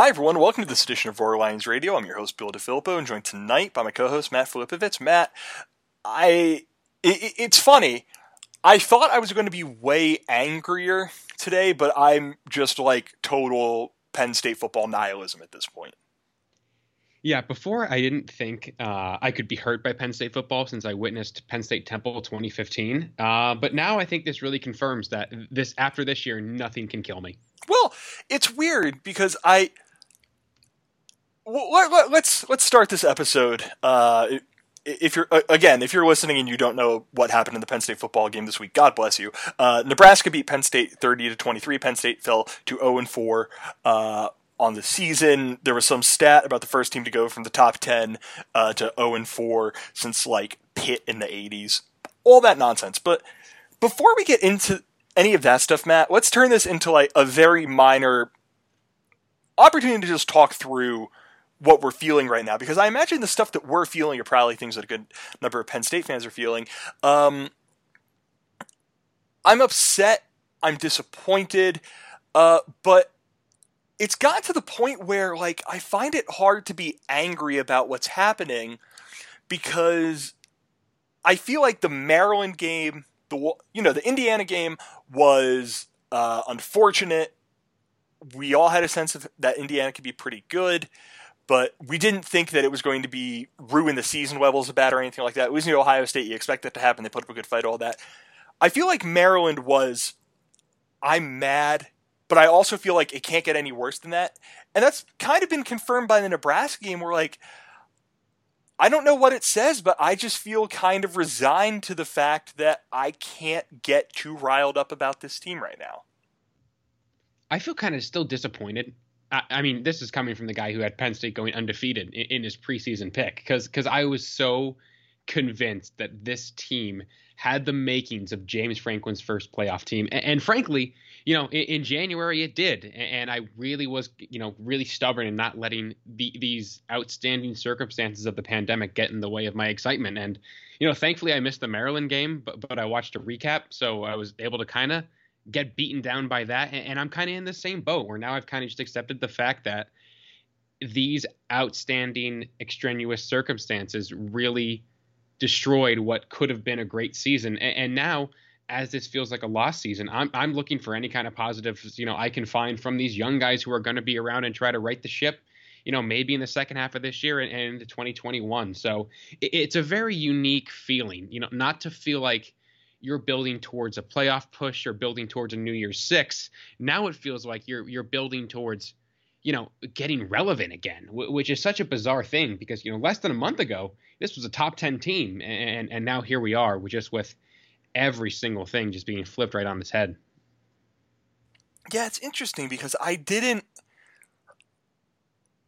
Hi, everyone. Welcome to this edition of Roar Lions Radio. I'm your host, Bill DiFilippo, and joined tonight by my co-host, Matt Filipovitz. Matt, I, it, it's funny. I thought I was going to be way angrier today, but I'm just like total Penn State football nihilism at this point. Yeah, before I didn't think uh, I could be hurt by Penn State football since I witnessed Penn State Temple 2015. Uh, but now I think this really confirms that this after this year, nothing can kill me. Well, it's weird because I let, us let's, let's start this episode. Uh, if you're again, if you're listening and you don't know what happened in the Penn State football game this week, God bless you. Uh, Nebraska beat Penn State 30 to 23. Penn State fell to 0 and 4 uh, on the season. There was some stat about the first team to go from the top 10 uh, to 0 and 4 since like Pitt in the 80s. All that nonsense. But before we get into any of that stuff, Matt, let's turn this into like a very minor opportunity to just talk through what we're feeling right now because I imagine the stuff that we're feeling are probably things that a good number of Penn State fans are feeling. Um, I'm upset. I'm disappointed. Uh, but it's gotten to the point where like I find it hard to be angry about what's happening because I feel like the Maryland game, the you know the Indiana game was uh, unfortunate. We all had a sense of that Indiana could be pretty good but we didn't think that it was going to be ruin the season levels of bad or anything like that. It was Ohio State. You expect that to happen. They put up a good fight, all that. I feel like Maryland was. I'm mad, but I also feel like it can't get any worse than that. And that's kind of been confirmed by the Nebraska game where, like, I don't know what it says, but I just feel kind of resigned to the fact that I can't get too riled up about this team right now. I feel kind of still disappointed I, mean, this is coming from the guy who had Penn State going undefeated in, in his preseason pick, because because I was so convinced that this team had the makings of James Franklin's first playoff team, and, and frankly, you know, in, in, January it did, and I really was, you know, really stubborn in not letting the, these outstanding circumstances of the pandemic get in the way of my excitement. And you know, thankfully I missed the Maryland game, but but I watched a recap, so I was able to kind of get beaten down by that. And, and I'm kind of in the same boat where now I've kind of just accepted the fact that these outstanding extraneous circumstances really destroyed what could have been a great season. And, and now, as this feels like a lost season, I'm I'm looking for any kind of positives you know I can find from these young guys who are going to be around and try to right the ship. You know, maybe in the second half of this year and, and into 2021. So it, it's a very unique feeling. You know, not to feel like you're building towards a playoff push you're building towards a New Year's Six. Now it feels like you're you're building towards, you know, getting relevant again, which is such a bizarre thing because you know less than a month ago this was a top ten team, and and now here we are, just with every single thing just being flipped right on its head. Yeah, it's interesting because I didn't.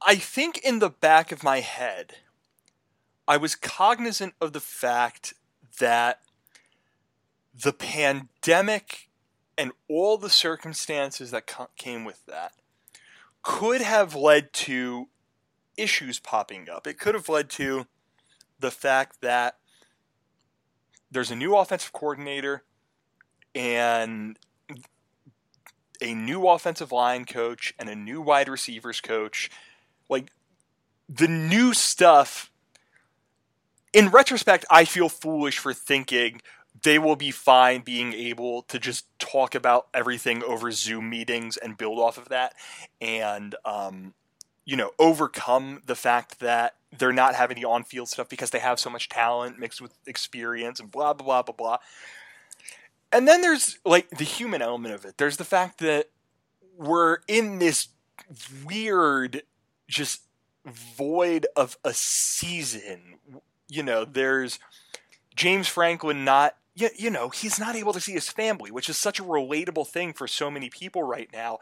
I think in the back of my head, I was cognizant of the fact that the pandemic and all the circumstances that came with that could have led to issues popping up. It could have led to the fact that there's a new offensive coordinator and a new offensive line coach and a new wide receivers coach. Like the new stuff, in retrospect, I feel foolish for thinking, they will be fine being able to just talk about everything over Zoom meetings and build off of that, and um, you know overcome the fact that they're not having the on-field stuff because they have so much talent mixed with experience and blah blah blah blah blah. And then there's like the human element of it. There's the fact that we're in this weird, just void of a season. You know, there's James Franklin not you, you know, he's not able to see his family, which is such a relatable thing for so many people right now.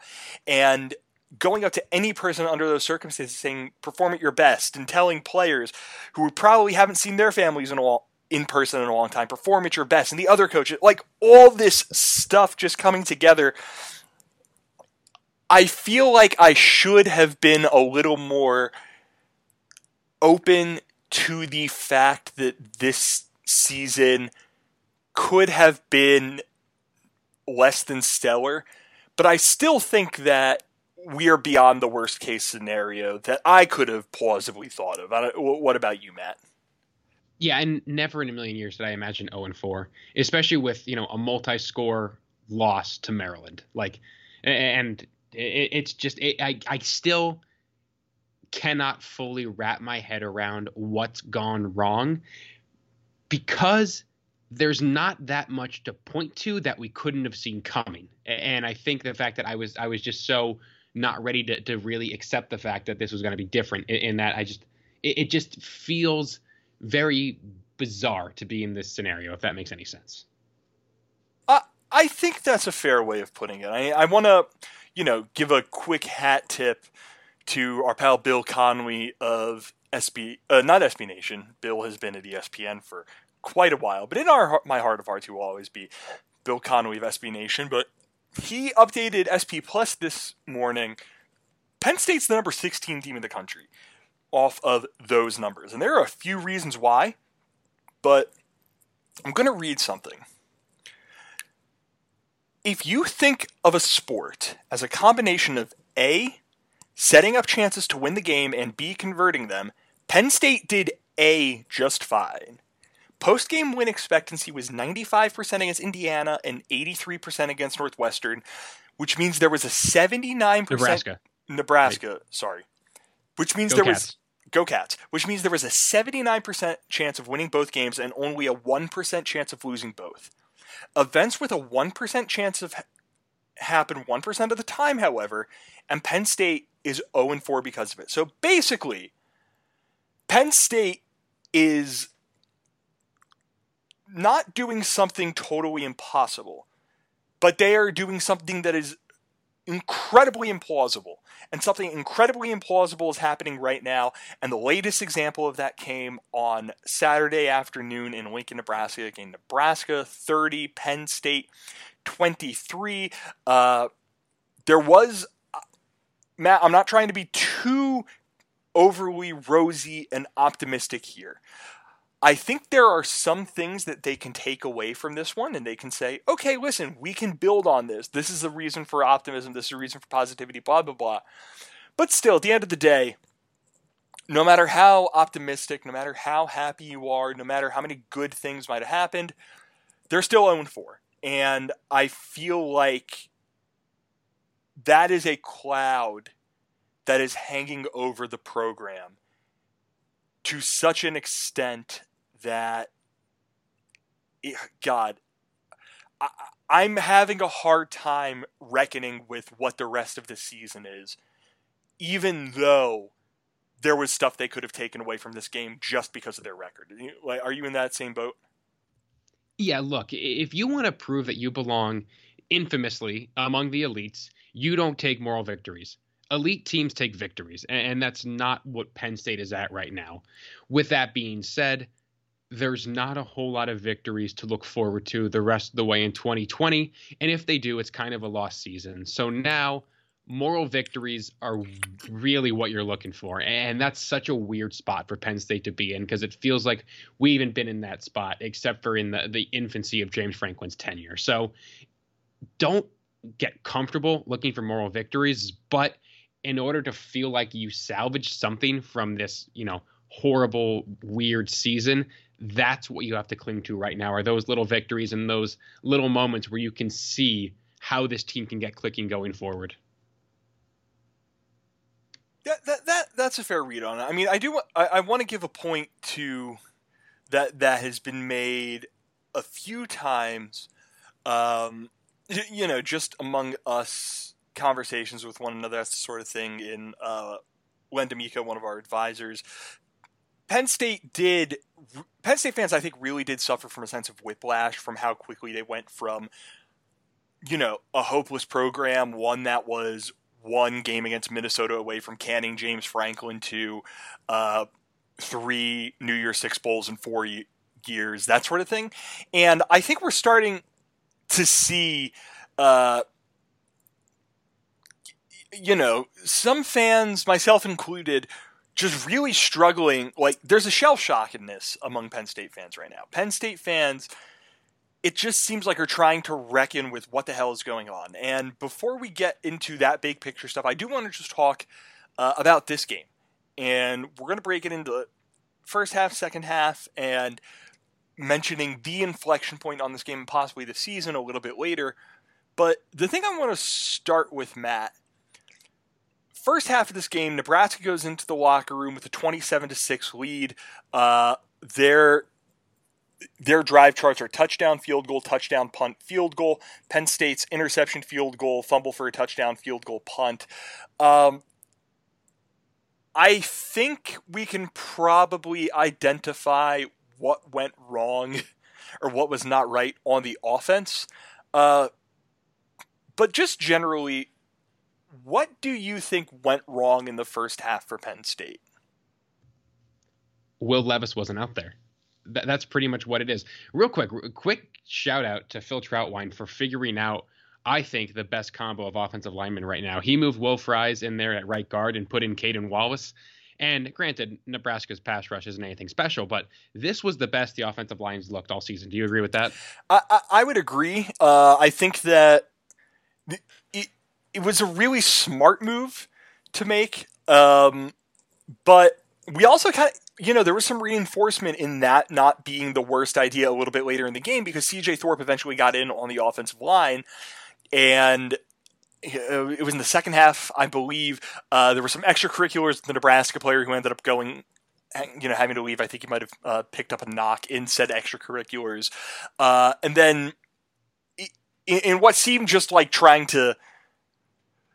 And going up to any person under those circumstances saying, perform at your best, and telling players who probably haven't seen their families in a while, in person in a long time, perform at your best, and the other coaches, like all this stuff just coming together. I feel like I should have been a little more open to the fact that this season could have been less than stellar, but I still think that we are beyond the worst case scenario that I could have plausibly thought of. what about you, Matt? Yeah, and never in a million years did I imagine 0 and 4, especially with you know a multi-score loss to Maryland. Like, and it's just it, I I still cannot fully wrap my head around what's gone wrong because there's not that much to point to that we couldn't have seen coming. And I think the fact that I was I was just so not ready to, to really accept the fact that this was going to be different in, that I just it, it, just feels very bizarre to be in this scenario if that makes any sense. I I think that's a fair way of putting it. I I want to you know give a quick hat tip to our pal Bill Connelly of SB, uh, not SB Nation. Bill has been at ESPN for quite a while, but in our my heart of hearts, he will always be Bill Connelly of SB Nation. But he updated SP Plus this morning. Penn State's the number 16 team in the country off of those numbers, and there are a few reasons why. But I'm going to read something. If you think of a sport as a combination of A, setting up chances to win the game and B converting them, Penn State did A just fine. Post game win expectancy was 95% against Indiana and 83% against Northwestern, which means there was a 79% Nebraska. Nebraska, right. sorry. Which means Go there Cats. was Go Cats, which means there was a 79% chance of winning both games and only a 1% chance of losing both. Events with a 1% chance of happen 1% of the time, however, and Penn State is 0 4 because of it. So basically, Penn State is not doing something totally impossible, but they are doing something that is incredibly implausible. And something incredibly implausible is happening right now. And the latest example of that came on Saturday afternoon in Lincoln, Nebraska, again, Nebraska 30, Penn State 23. Uh, there was Matt, I'm not trying to be too overly rosy and optimistic here. I think there are some things that they can take away from this one and they can say, okay, listen, we can build on this. This is a reason for optimism. This is a reason for positivity, blah, blah, blah. But still, at the end of the day, no matter how optimistic, no matter how happy you are, no matter how many good things might have happened, they're still 0 4. And I feel like that is a cloud that is hanging over the program to such an extent that eh, God, I, am having a hard time reckoning with what the rest of the season is, even though there was stuff they could have taken away from this game just because of their record. Like, are you in that same boat? Yeah, look, if you want to prove that you belong infamously among the elites, you don't take moral victories. Elite teams take victories, and that's not what Penn State is at right now. With that being said, there's not a whole lot of victories to look forward to the rest of the way in 2020. And if they do, it's kind of a lost season. So now moral victories are really what you're looking for. And that's such a weird spot for Penn State to be in because it feels like we even been in that spot, except for in the, the infancy of James Franklin's tenure. So don't get comfortable looking for moral victories, but in order to feel like you salvaged something from this, you know, horrible, weird season, that's what you have to cling to right now are those little victories and those little moments where you can see how this team can get clicking going forward. Yeah, that, that that's a fair read on it. I mean, I do. I, I want to give a point to that that has been made a few times. Um, you know, just among us conversations with one another, that's the sort of thing in uh, Len D'Amico, one of our advisors. Penn State did, Penn State fans, I think, really did suffer from a sense of whiplash from how quickly they went from, you know, a hopeless program, one that was one game against Minnesota away from canning James Franklin to uh, three New Year's Six Bowls in four years, that sort of thing. And I think we're starting to see, uh, you know, some fans, myself included, just really struggling. Like, there's a shell shock in this among Penn State fans right now. Penn State fans it just seems like are trying to reckon with what the hell is going on. And before we get into that big picture stuff, I do want to just talk uh, about this game. And we're going to break it into first half, second half, and mentioning the inflection point on this game and possibly the season a little bit later. But the thing I want to start with, Matt, first half of this game, Nebraska goes into the locker room with a 27 to 6 lead. Uh, their their drive charts are touchdown, field goal, touchdown, punt, field goal. Penn State's interception, field goal, fumble for a touchdown, field goal, punt. Um, I think we can probably identify what went wrong or what was not right on the offense. Uh, but just generally, what do you think went wrong in the first half for Penn State? Will Levis wasn't out there. Th- that's pretty much what it is. Real quick, quick shout out to Phil Trautwein for figuring out, I think, the best combo of offensive linemen right now. He moved Will Fries in there at right guard and put in Caedan Wallace. And granted, Nebraska's pass rush isn't anything special, but this was the best the offensive lines looked all season. Do you agree with that? I, I, I would agree. Uh, I think that it, was a really smart move to make. Um, but we also kind of, you know, there was some reinforcement in that not being the worst idea a little bit later in the game because CJ Thorpe eventually got in on the offensive line. And it was in the second half, I believe. Uh, there were some extracurriculars. The Nebraska player who ended up going, you know, having to leave. I think he might have uh, picked up a knock in said extracurriculars. Uh, and then, in, in, what seemed just like trying to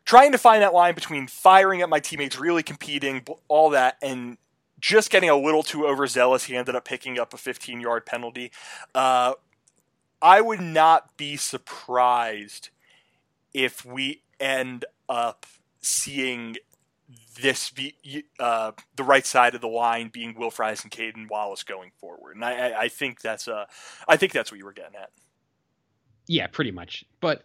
trying to find that line between firing at my teammates, really competing, all that, and just getting a little too overzealous, he ended up picking up a 15 yard penalty. Uh, I would not be surprised if we end up seeing this be uh, the right side of the line being Will Fries and Caedan Wallace going forward, and I, I think that's uh, I think that's what you were getting at. Yeah, pretty much. But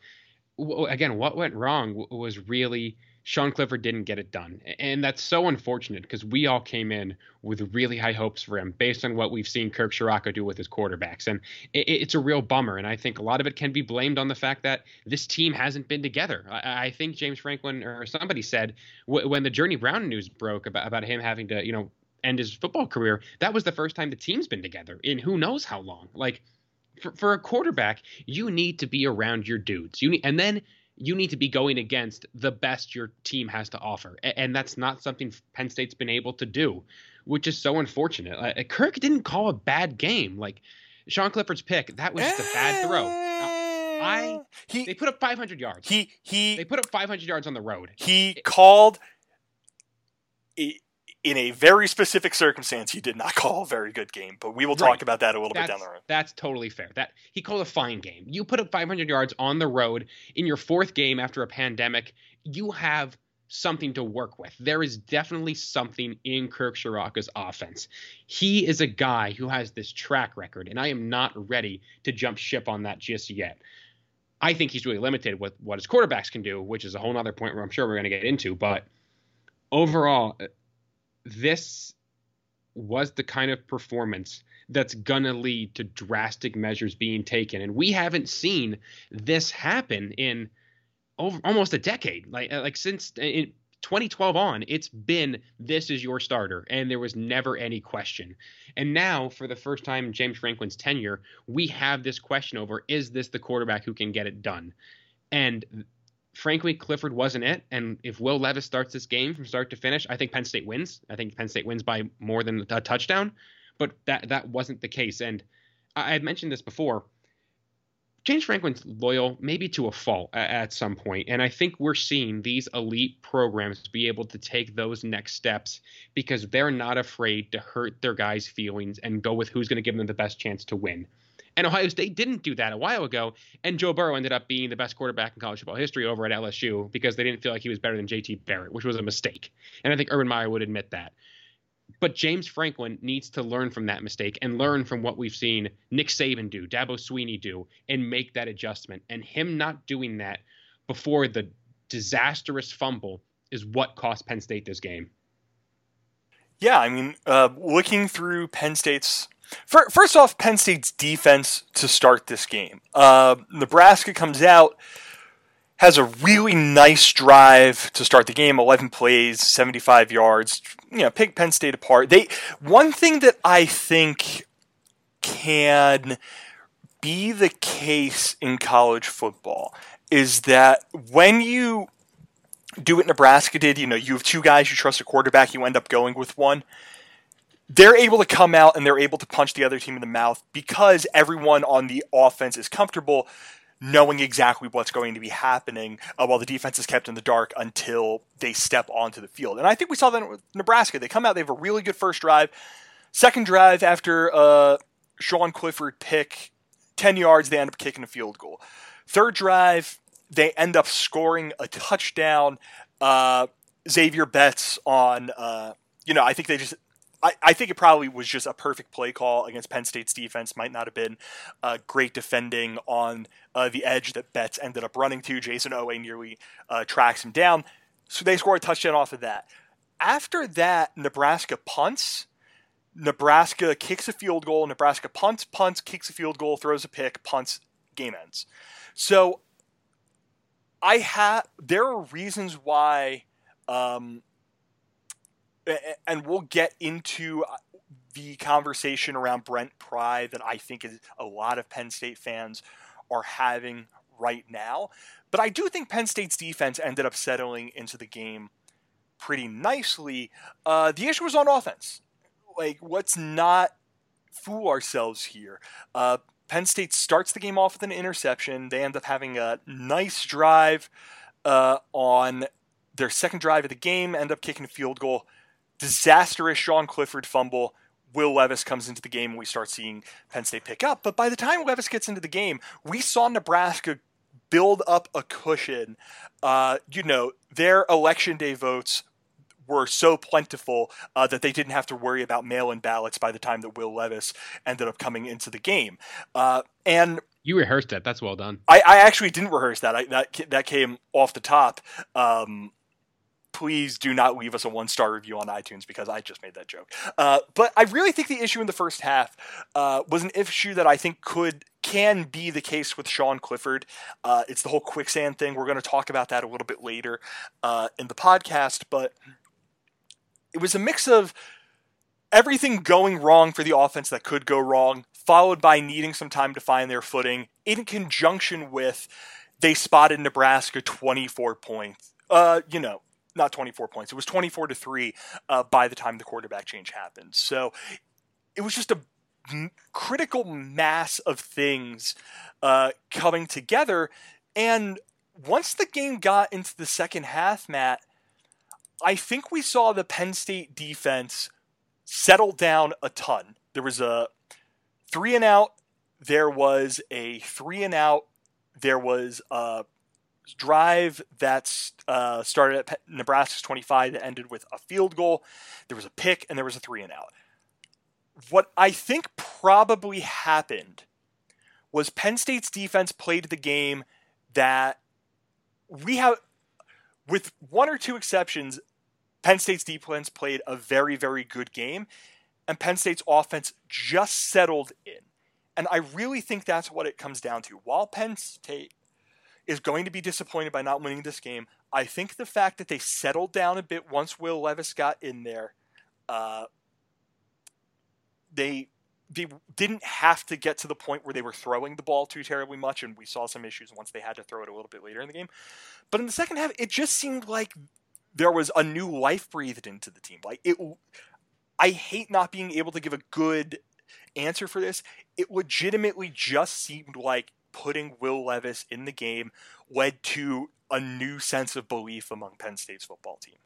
again, what went wrong was really Sean Clifford didn't get it done. And that's so unfortunate because we all came in with really high hopes for him based on what we've seen Kirk Ciarrocca do with his quarterbacks. And it's a real bummer. And I think a lot of it can be blamed on the fact that this team hasn't been together. I, think James Franklin or somebody said when the Journey Brown news broke about, about him having to, you know, end his football career, that was the first time the team's been together in who knows how long. Like, for, for a quarterback, you need to be around your dudes. You need, and then you need to be going against the best your team has to offer. And that's not something Penn State's been able to do, which is so unfortunate. Kirk didn't call a bad game. Like Sean Clifford's pick, that was just a bad throw. Eh. I he, they put up 500 yards. He he they put up 500 yards on the road. He called in a very specific circumstance, he did not call a very good game. But we will talk right. about that a little that's, bit down the road. That's totally fair. That he called a fine game. You put up 500 yards on the road in your fourth game after a pandemic. You have something to work with. There is definitely something in Kirk Ciarrocca's offense. He is a guy who has this track record, and I am not ready to jump ship on that just yet. I think he's really limited with what his quarterbacks can do, which is a whole other point where I'm sure we're going to get into. But overall, this was the kind of performance that's going to lead to drastic measures being taken. And we haven't seen this happen in over almost a decade. Like uh, like since uh, in 2012 on, it's been this is your starter and there was never any question. And now for the first time in James Franklin's tenure, we have this question over is this the quarterback who can get it done? And frankly, Clifford wasn't it. And if Will Levis starts this game from start to finish, I think Penn State wins. I think Penn State wins by more than a touchdown. But that that wasn't the case. And I had mentioned this before. James Franklin's loyal, maybe to a fault at some point, and I think we're seeing these elite programs be able to take those next steps because they're not afraid to hurt their guys' feelings and go with who's going to give them the best chance to win. And Ohio State didn't do that a while ago, and Joe Burrow ended up being the best quarterback in college football history over at LSU because they didn't feel like he was better than JT Barrett, which was a mistake. And I think Urban Meyer would admit that. But James Franklin needs to learn from that mistake and learn from what we've seen Nick Saban do, Dabo Swinney do, and make that adjustment. And him not doing that before the disastrous fumble is what cost Penn State this game. Yeah, I mean, uh, looking through Penn State's First off, Penn State's defense to start this game. Uh, Nebraska comes out, has a really nice drive to start the game. Eleven plays, seventy-five yards. You know, pick Penn State apart. They one thing that I think can be the case in college football is that when you do what Nebraska did, you know, you have two guys, you trust a quarterback, you end up going with one. They're able to come out and they're able to punch the other team in the mouth because everyone on the offense is comfortable knowing exactly what's going to be happening uh, while the defense is kept in the dark until they step onto the field. And I think we saw that with Nebraska. They come out, they have a really good first drive. Second drive after uh, Sean Clifford pick 10 yards, they end up kicking a field goal. Third drive, they end up scoring a touchdown. Uh, Zavier Betts on, uh, you know, I think they just, I, I, think it probably was just a perfect play call against Penn State's defense. Might not have been uh, great defending on uh, the edge that Betts ended up running to. Jayson Oweh nearly uh, tracks him down. So they score a touchdown off of that. After that, Nebraska punts. Nebraska kicks a field goal. Nebraska punts, punts, kicks a field goal, throws a pick, punts, game ends. So I have. There are reasons why, um, and we'll get into uh, the conversation around Brent Pry that I think is a lot of Penn State fans are having right now. But I do think Penn State's defense ended up settling into the game pretty nicely. Uh, the issue was on offense. Like, let's not fool ourselves here. Uh, Penn State starts the game off with an interception. They end up having a nice drive uh, on their second drive of the game, end up kicking a field goal. Disastrous Sean Clifford fumble. Will Levis comes into the game and we start seeing Penn State pick up. But by the time Levis gets into the game, we saw Nebraska build up a cushion. Uh, you know, their election day votes were so plentiful uh, that they didn't have to worry about mail-in ballots by the time that Will Levis ended up coming into the game. Uh, and you rehearsed that. That's well done. I, I actually didn't rehearse that. I, that that came off the top. Um, please do not leave us a one star review on iTunes because I just made that joke. Uh, but I really think the issue in the first half uh, was an issue that I think could can be the case with Sean Clifford. Uh, it's the whole quicksand thing. We're going to talk about that a little bit later uh, in the podcast, but it was a mix of everything going wrong for the offense that could go wrong, followed by needing some time to find their footing, in conjunction with they spotted Nebraska 24 points. Uh, you know, not 24 points. It was 24 to 3 uh, by the time the quarterback change happened. So it was just a m- critical mass of things uh, coming together. And once the game got into the second half, Matt, I think we saw the Penn State defense settle down a ton. There was a three and out, there was a three and out, there was a drive that uh, started at Nebraska's 25 that ended with a field goal. There was a pick, and there was a three and out. What I think probably happened was Penn State's defense played the game that we have, with one or two exceptions, Penn State's defense played a very, very good game, and Penn State's offense just settled in. And I really think that's what it comes down to. While Penn State is going to be disappointed by not winning this game, I think the fact that they settled down a bit once Will Levis got in there, uh, they they didn't have to get to the point where they were throwing the ball too terribly much, and we saw some issues once they had to throw it a little bit later in the game. But in the second half, it just seemed like there was a new life breathed into the team. Like it, I hate not being able to give a good answer for this. It legitimately just seemed like putting Will Levis in the game led to a new sense of belief among Penn State's football team.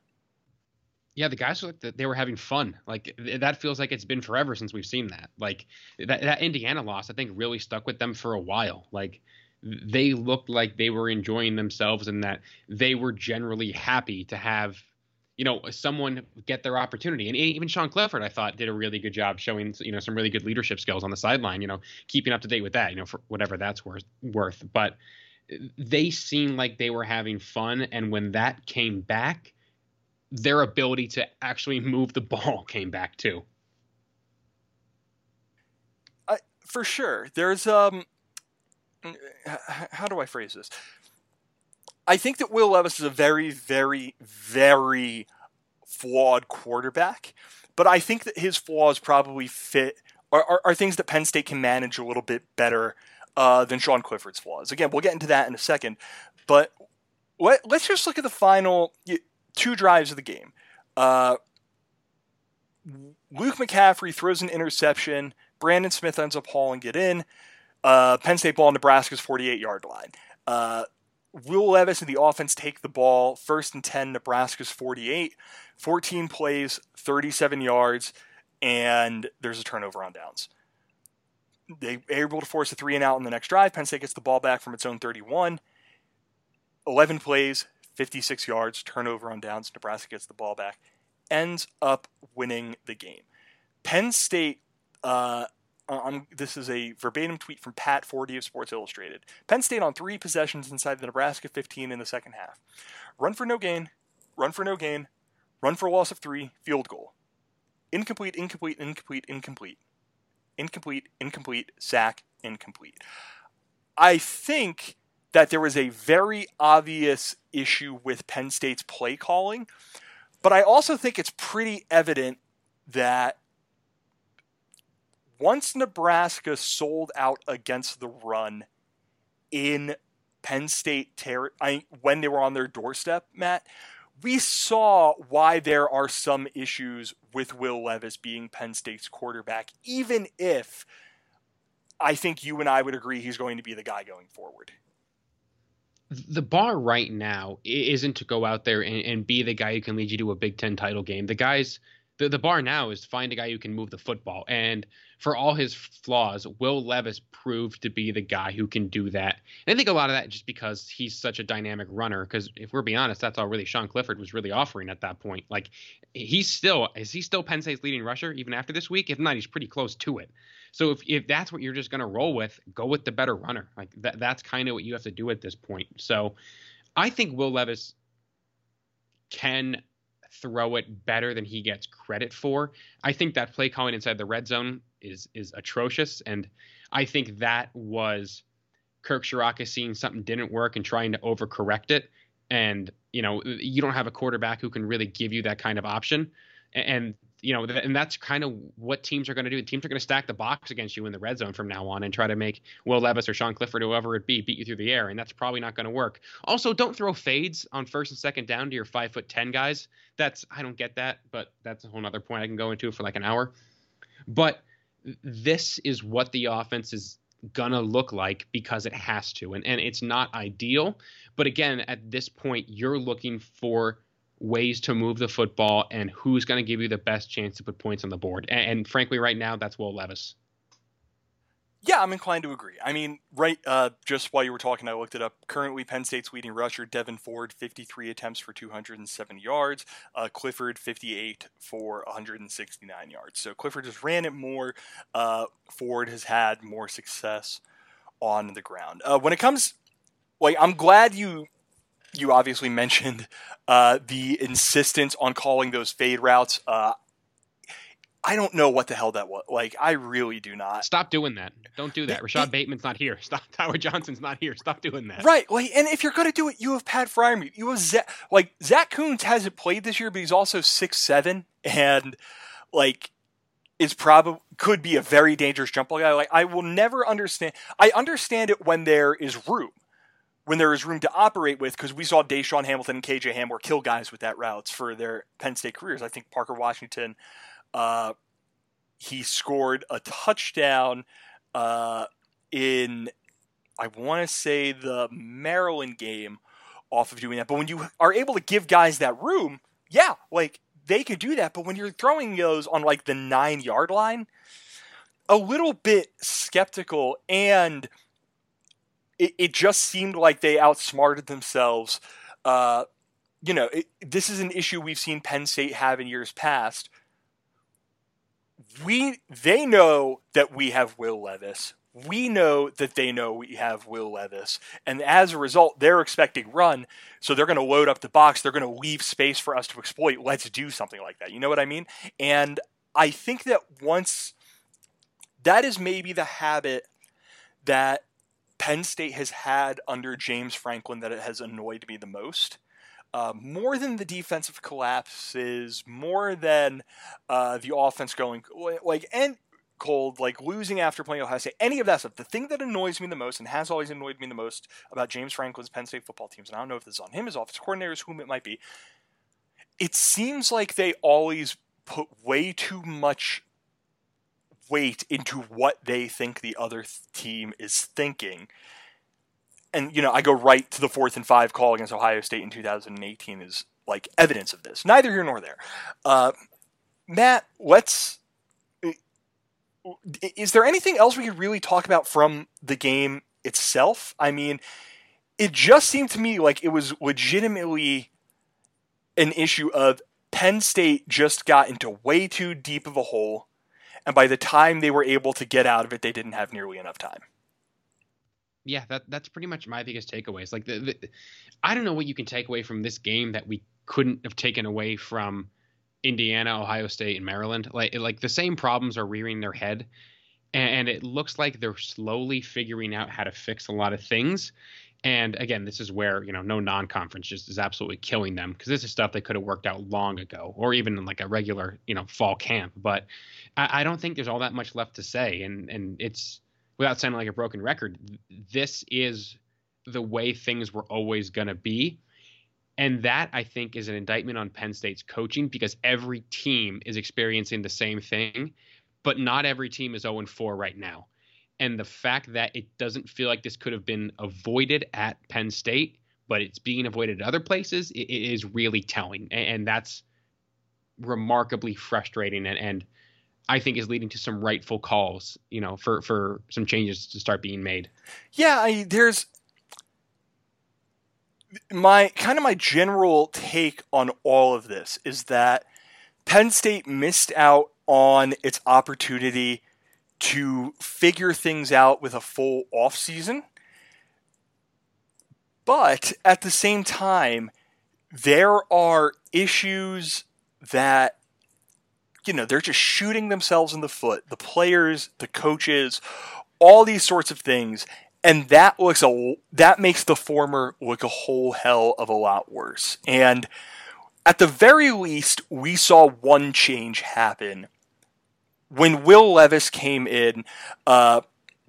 Yeah, the guys looked that they were having fun. Like that feels like it's been forever since we've seen that. Like that, that Indiana loss, I think, really stuck with them for a while. Like they looked like they were enjoying themselves and that they were generally happy to have you know someone get their opportunity and even Sean Clifford I thought did a really good job showing you know some really good leadership skills on the sideline you know keeping up to date with that you know for whatever that's worth worth but they seemed like they were having fun and when that came back their ability to actually move the ball came back too for sure. There's um, how do I phrase this? I think that Will Levis is a very, very, very flawed quarterback, but I think that his flaws probably fit are, are, are things that Penn State can manage a little bit better uh, than Sean Clifford's flaws. Again, we'll get into that in a second, but let, us just look at the final two drives of the game. Uh, Luke McCaffrey throws an interception. Brandon Smith ends up hauling it in. Uh, Penn State ball, on Nebraska's 48 yard line. Uh, Will Levis and the offense take the ball first and 10, Nebraska's 48, 14 plays, 37 yards, and there's a turnover on downs. They are able to force a three and out in the next drive. Penn State gets the ball back from its own 31. 11 plays, 56 yards, turnover on downs. Nebraska gets the ball back, ends up winning the game. Penn State uh, Uh, I'm, this is a verbatim tweet from Pat Forde of Sports Illustrated. Penn State on three possessions inside the Nebraska 15 in the second half. Run for no gain, run for no gain, run for loss of three, field goal. Incomplete, incomplete, incomplete, incomplete. Incomplete, incomplete, sack, incomplete. I think that there was a very obvious issue with Penn State's play calling, but I also think it's pretty evident that once Nebraska sold out against the run in Penn State ter- I, when they were on their doorstep, Matt, we saw why there are some issues with Will Levis being Penn State's quarterback, even if I think you and I would agree he's going to be the guy going forward. The bar right now isn't to go out there and, and be the guy who can lead you to a Big Ten title game. The guys the, the bar now is to find a guy who can move the football. And for all his flaws, Will Levis proved to be the guy who can do that. And I think a lot of that just because he's such a dynamic runner. Because if we're being honest, that's all really Sean Clifford was really offering at that point. Like he's still is he still Penn State's leading rusher even after this week? If not, he's pretty close to it. So if, if that's what you're just to roll with, go with the better runner. Like that, that's kind of what you have to do at this point. So I think Will Levis can throw it better than he gets credit for. I think that play calling inside the red zone is is atrocious, and I think that was Kirk Ciarrocca seeing something didn't work and trying to overcorrect it. And you know, you don't have a quarterback who can really give you that kind of option. And you know, and that's kind of what teams are going to do. Teams are going to stack the box against you in the red zone from now on and try to make Will Levis or Sean Clifford, whoever it be, beat you through the air, and that's probably not going to work. Also, don't throw fades on first and second down to your five foot ten guys. That's I don't get that, but that's a whole other point I can go into for like an hour. But this is what the offense is gonna look like because it has to, and and it's not ideal. But again, at this point, you're looking for ways to move the football and who's going to give you the best chance to put points on the board. And, and, frankly, right now, that's Will Levis. Yeah, I'm inclined to agree. I mean, right, uh, just while you were talking, I looked it up. Currently, Penn State's leading rusher, Devyn Ford, 53 attempts for 207 yards. Uh, Clifford, 58 for 169 yards. So Clifford just ran it more. Uh, Ford has had more success on the ground. Uh, when it comes, like, I'm glad you you obviously mentioned uh, the insistence on calling those fade routes. Uh, I don't know what the hell that was. Like, I really do not. Stop doing that. Don't do that. Rashod the, Bateman's not here. Stop. Tyler Johnson's not here. Stop doing that. Right. Like, and if you're going to do it, you have Pat Freiermuth. You have Zach. Like, Zach Kuntz hasn't played this year, but he's also six seven, and like, is probably could be a very dangerous jump ball guy. Like, I will never understand. I understand it when there is room when there is room to operate with, because we saw DaeSean Hamilton and KJ Hamler kill guys with that routes for their Penn State careers. I think Parker Washington, uh, he scored a touchdown uh, in, I want to say, the Maryland game off of doing that. But when you are able to give guys that room, yeah, like they could do that. But when you're throwing those on like the nine yard line, a little bit skeptical and – it, it just seemed like they outsmarted themselves. Uh, you know, it, this is an issue we've seen Penn State have in years past. We they know that we have Will Levis. We know that they know we have Will Levis, and as a result, they're expecting run. So they're going to load up the box. They're going to leave space for us to exploit. Let's do something like that. You know what I mean? And I think that once that is maybe the habit that Penn State has had under James Franklin that it has annoyed me the most. Uh, more than the defensive collapses, more than uh, the offense going like and cold, like losing after playing Ohio State, any of that stuff. The thing that annoys me the most and has always annoyed me the most about James Franklin's Penn State football teams, and I don't know if this is on him, his offense coordinators, whom it might be, it seems like they always put way too much weight into what they think the other th- team is thinking. And, you know, I go right to the fourth and five call against Ohio State in 2018 is like evidence of this. Neither here nor there. Uh, Matt, let's. Is there anything else we could really talk about from the game itself? I mean, it just seemed to me like it was legitimately an issue of Penn State just got into way too deep of a hole and by the time they were able to get out of it, they didn't have nearly enough time. Yeah, that that's pretty much my biggest takeaways. Like the, the I don't know what you can take away from this game that we couldn't have taken away from Indiana, Ohio State, and Maryland. Like like the same problems are rearing their head, and it looks like they're slowly figuring out how to fix a lot of things. And again, this is where you know no non-conference just is absolutely killing them because this is stuff they could have worked out long ago, or even in like a regular you know fall camp. But I, I don't think there's all that much left to say, and and it's without sounding like a broken record. This is the way things were always to be. And that I think is an indictment on Penn State's coaching because every team is experiencing the same thing, but not every team is 0 4 right now. And the fact that it doesn't feel like this could have been avoided at Penn State, but it's being avoided at other places, it, it is really telling. And, and, that's remarkably frustrating and, and I think is leading to some rightful calls, you know, for, for some changes to start being made. Yeah, I, there's my kind of my general take on all of this is that Penn State missed out on its opportunity to figure things out with a full off season. But at the same time, there are issues that you know, they're just shooting themselves in the foot. The players, the coaches, all these sorts of things, and that looks a that makes the former look a whole hell of a lot worse. And at the very least, we saw one change happen when Will Levis came in, uh,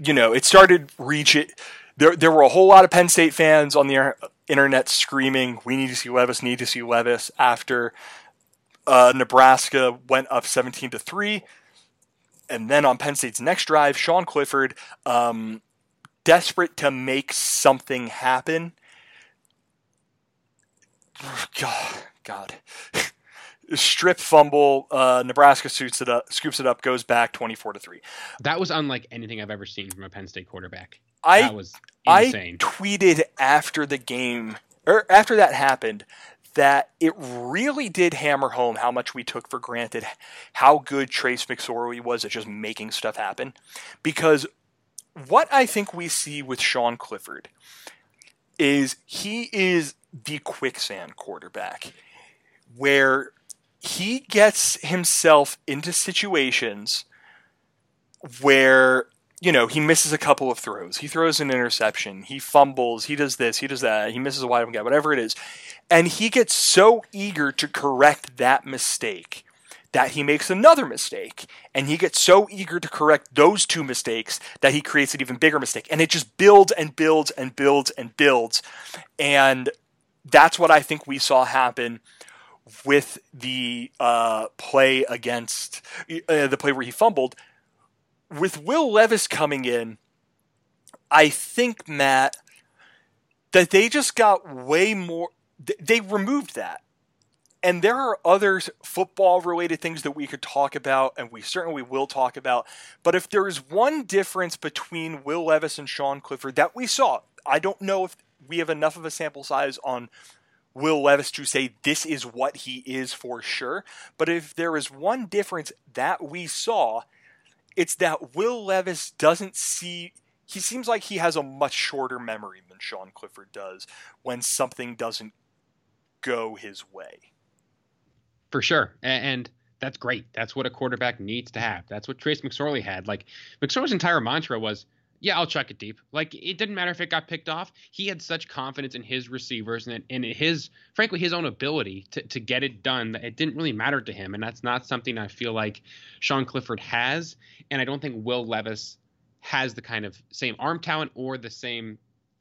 you know, it started reaching. There, there were a whole lot of Penn State fans on the internet screaming, "We need to see Levis! Need to see Levis!" After uh, Nebraska went up 17 to three, and then on Penn State's next drive, Sean Clifford, um, desperate to make something happen. God, God strip fumble. Uh, Nebraska shoots it up, scoops it up, goes back twenty four to three. That was unlike anything I've ever seen from a Penn State quarterback. I that was insane. I tweeted after the game or after that happened that it really did hammer home how much we took for granted how good Trace McSorley was at just making stuff happen. Because what I think we see with Sean Clifford is he is the quicksand quarterback where he gets himself into situations where you know he misses a couple of throws. He throws an interception. He fumbles. He does this. He does that. He misses a wide open guy whatever it is. And he gets so eager to correct that mistake that he makes another mistake. And he gets so eager to correct those two mistakes that he creates an even bigger mistake. And it just builds and builds and builds and builds. And that's what i think we saw happen with the uh, play against uh, the play where he fumbled. With Will Levis coming in, I think Matt that they just got way more. They removed that, and there are other football related things that we could talk about, and we certainly will talk about. But if there is one difference between Will Levis and Sean Clifford that we saw, I don't know if we have enough of a sample size on Will Levis to say this is what he is for sure. But if there is one difference that we saw, it's that Will Levis doesn't see. He seems like he has a much shorter memory than Sean Clifford does when something doesn't go his way. For sure. And that's great. That's what a quarterback needs to have. That's what Trace McSorley had. Like McSorley's entire mantra was, "Yeah, I'll chuck it deep." Like it didn't matter if it got picked off. He had such confidence in his receivers and in his, frankly, his own ability to to get it done that it didn't really matter to him. And that's not something I feel like Sean Clifford has. And I don't think Will Levis has the kind of same arm talent or the same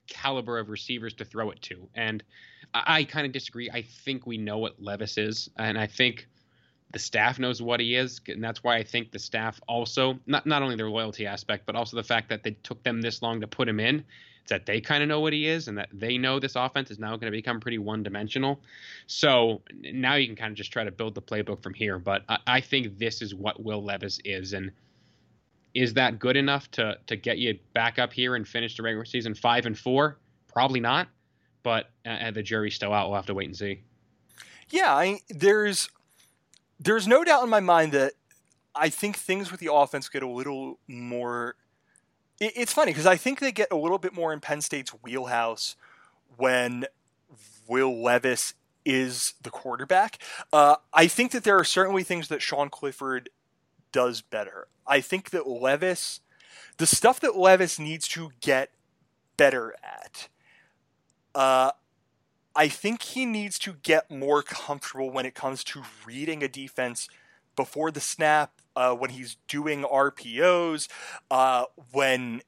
caliber of receivers to throw it to. And I, I kind of disagree. I think we know what Levis is, and I think the staff knows what he is, and that's why I think the staff also not not only their loyalty aspect, but also the fact that they took them this long to put him in. It's that they kind of know what he is, and that they know this offense is now going to become pretty one dimensional. So now you can kind of just try to build the playbook from here. But I, I think this is what Will Levis is, and is that good enough to to get you back up here and finish the regular season five and four? Probably not. But uh, the jury's still out. We'll have to wait and see. Yeah, I, there's there's no doubt in my mind that I think things with the offense get a little more. It, it's funny because I think they get a little bit more in Penn State's wheelhouse when Will Levis is the quarterback. Uh, I think that there are certainly things that Sean Clifford does better. I think that Levis, the stuff that Levis needs to get better at, uh, I think he needs to get more comfortable when it comes to reading a defense before the snap, uh, when he's doing RPOs, uh, when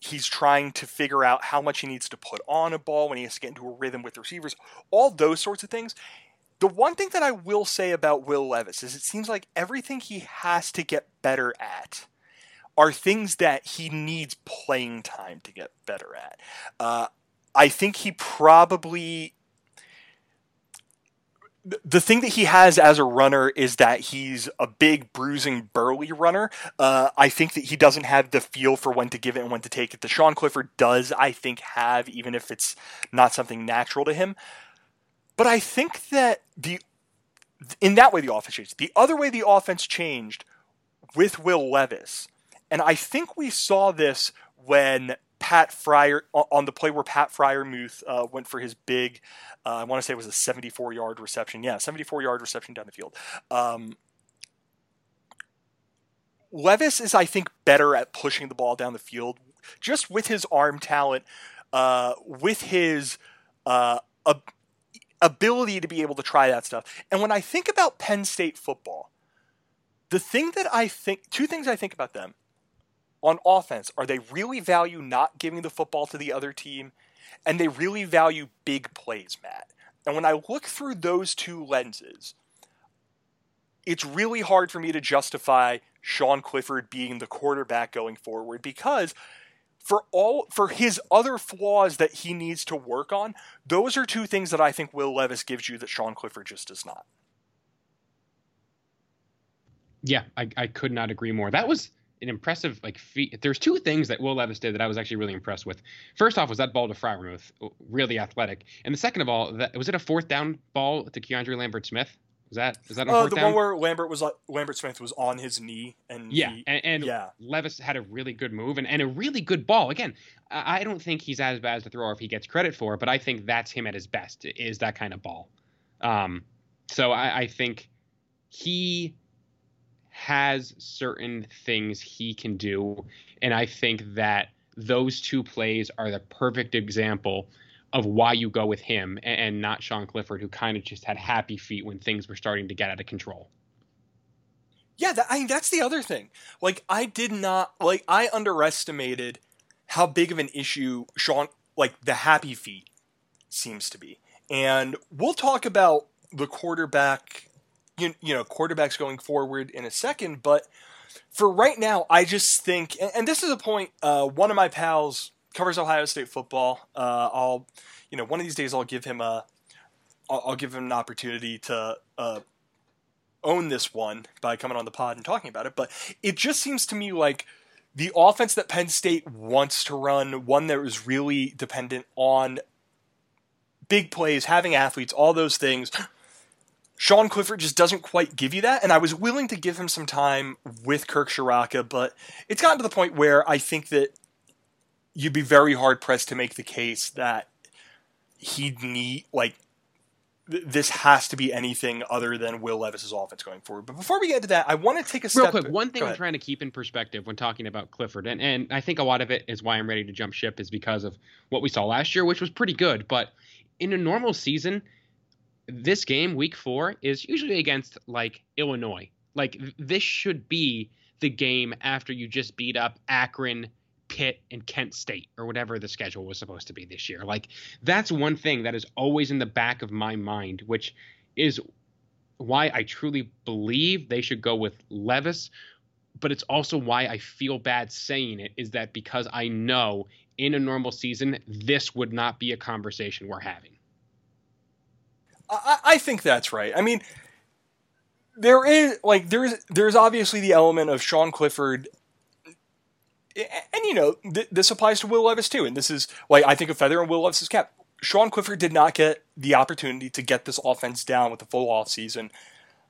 he's trying to figure out how much he needs to put on a ball, when he has to get into a rhythm with receivers, all those sorts of things. The one thing that I will say about Will Levis is it seems like everything he has to get better at are things that he needs playing time to get better at. Uh, I think he probably the thing that he has as a runner is that he's a big, bruising, burly runner. Uh, I think that he doesn't have the feel for when to give it and when to take it. The Sean Clifford does, I think, have, even if it's not something natural to him. But I think that the in that way the offense changed. The other way the offense changed with Will Levis, and I think we saw this when Pat Fryer on the play where Pat Freiermuth uh, went for his big, uh, I want to say it was a 74 yard reception. Yeah, 74 yard reception down the field. Um, Levis is, I think, better at pushing the ball down the field just with his arm talent, uh, with his uh, ability to be able to try that stuff. And when I think about Penn State football, the thing that I think, two things I think about them on offense are they really value not giving the football to the other team, and they really value big plays, Matt. And when I look through those two lenses, it's really hard for me to justify Sean Clifford being the quarterback going forward because for all for his other flaws that he needs to work on, those are two things that I think Will Levis gives you that Sean Clifford just does not. Yeah, I, I could not agree more. That was an impressive like feat. There's two things that Will Levis did that I was actually really impressed with. First off, was that ball to Freiermuth, really athletic, and the second of all, that was it a fourth down ball to Keandre Lambert Smith. Was that is that uh, the down? one where Lambert was like, Lambert Smith was on his knee and yeah, he, and, and yeah. Levis had a really good move and, and a really good ball. Again, I don't think he's as bad as a thrower if he gets credit for, it, but I think that's him at his best is that kind of ball. Um, so I, I think he has certain things he can do, and I think that those two plays are the perfect example of why you go with him and, not Sean Clifford, who kind of just had happy feet when things were starting to get out of control. Yeah, that, I mean, that's the other thing. Like, I did not like I underestimated how big of an issue Sean like the happy feet seems to be, and we'll talk about the quarterback, you, you know, quarterbacks going forward in a second, but for right now, I just think, and, and this is a point. Uh, one of my pals covers Ohio State football. Uh, I'll, you know, one of these days I'll give him a, I'll, I'll give him an opportunity to uh, own this one by coming on the pod and talking about it. But it just seems to me like the offense that Penn State wants to run, one that is really dependent on big plays, having athletes, all those things. Sean Clifford just doesn't quite give you that, and I was willing to give him some time with Kirk Ciarrocca, but it's gotten to the point where I think that you'd be very hard pressed to make the case that he'd need like th- this has to be anything other than Will Levis's offense going forward. But before we get to that, I want to take a Real step. quick, one thing I'm trying to keep in perspective when talking about Clifford, and, and I think a lot of it is why I'm ready to jump ship, is because of what we saw last year, which was pretty good. But in a normal season, this game, week four, is usually against like Illinois. Like this should be the game after you just beat up Akron, Pitt, and Kent State, or whatever the schedule was supposed to be this year. Like that's one thing that is always in the back of my mind, which is why I truly believe they should go with Levis. But it's also why I feel bad saying it is that because I know in a normal season, this would not be a conversation we're having. I, I think that's right. I mean, there is like there's there's obviously the element of Sean Clifford, and you know th- this applies to Will Levis too. And this is like I think a feather in Will Levis's cap. Sean Clifford did not get the opportunity to get this offense down with the full off season.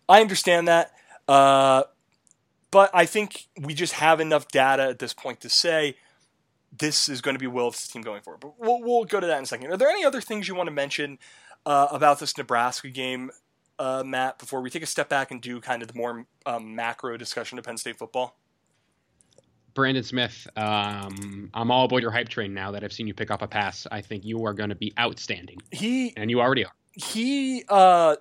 I understand that, uh, but I think we just have enough data at this point to say this is going to be Will Levis' team going forward. But we'll, we'll go to that in a second. Are there any other things you want to mention uh, about this Nebraska game, uh, Matt, before we take a step back and do kind of the more um, macro discussion of Penn State football? Brandon Smith, um, I'm all aboard your hype train now that I've seen you pick up a pass. I think you are going to be outstanding, He and you already are. he uh,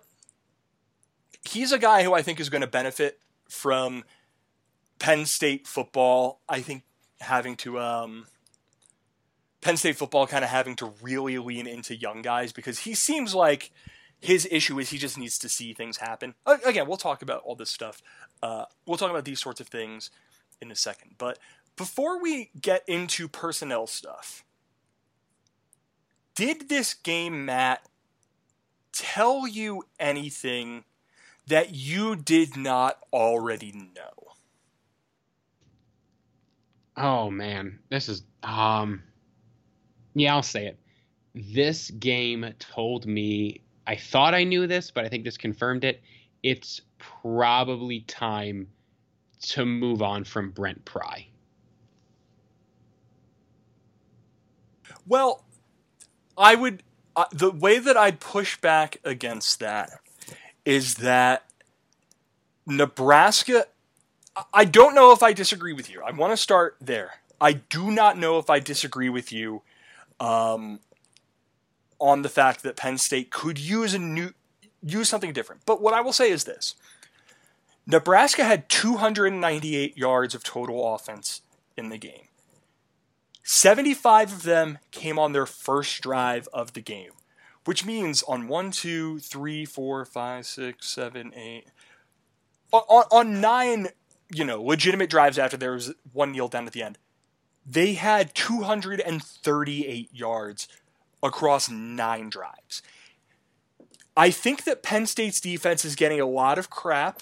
he's a guy who I think is going to benefit from Penn State football. I think having to um, Penn State football kind of having to really lean into young guys because he seems like his issue is he just needs to see things happen. Again, we'll talk about all this stuff. Uh, we'll talk about these sorts of things in a second. But before we get into personnel stuff, did this game, Matt, tell you anything that you did not already know? Oh man, this is um yeah, I'll say it. This game told me I thought I knew this, but I think this confirmed it. It's probably time to move on from Brent Pry. Well, I would. Uh, the way that I'd push back against that is that Nebraska. I- I don't know if I disagree with you. I want to start there. I do not know if I disagree with you um, on the fact that Penn State could use a new use something different. But what I will say is this: Nebraska had 298 yards of total offense in the game. 75 of them came on their first drive of the game, which means on 1, 2, 3, 4, 5, 6, 7, 8, on, on, nine, you know, legitimate drives after there was one kneel down at the end, they had 238 yards across nine drives. I think that Penn State's defense is getting a lot of crap,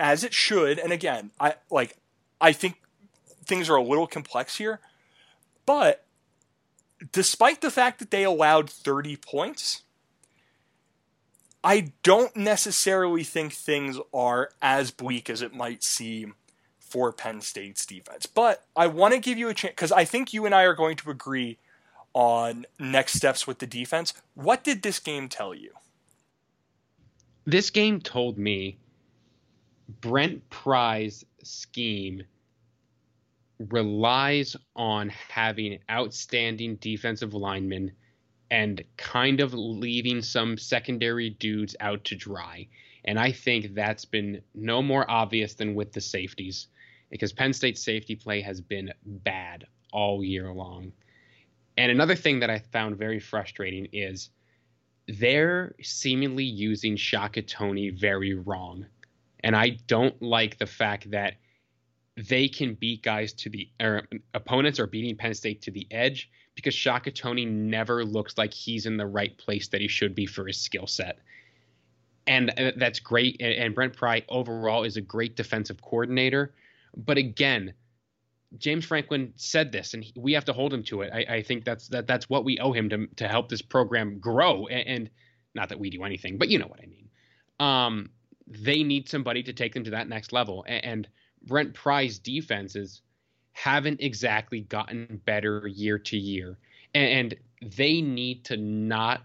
as it should. And again, I like, I think things are a little complex here. But despite the fact that they allowed 30 points, I don't necessarily think things are as bleak as it might seem for Penn State's defense. But I want to give you a chance because I think you and I are going to agree on next steps with the defense. What did this game tell you? This game told me Brent Pry's scheme relies on having outstanding defensive linemen and kind of leaving some secondary dudes out to dry. And I think that's been no more obvious than with the safeties because Penn State's safety play has been bad all year long. And another thing that I found very frustrating is they're seemingly using Shaka Toney very wrong. And I don't like the fact that they can beat guys to the or opponents are beating Penn State to the edge because Shaka Toney never looks like he's in the right place that he should be for his skill set. And uh, that's great. And, and Brent Pry overall is a great defensive coordinator. But again, James Franklin said this, and he, we have to hold him to it. I, I, think that's that that's what we owe him to to help this program grow. And, and not that we do anything, but you know what I mean. Um, they need somebody to take them to that next level. And, and Brent Pry's defenses haven't exactly gotten better year to year, and, and they need to not.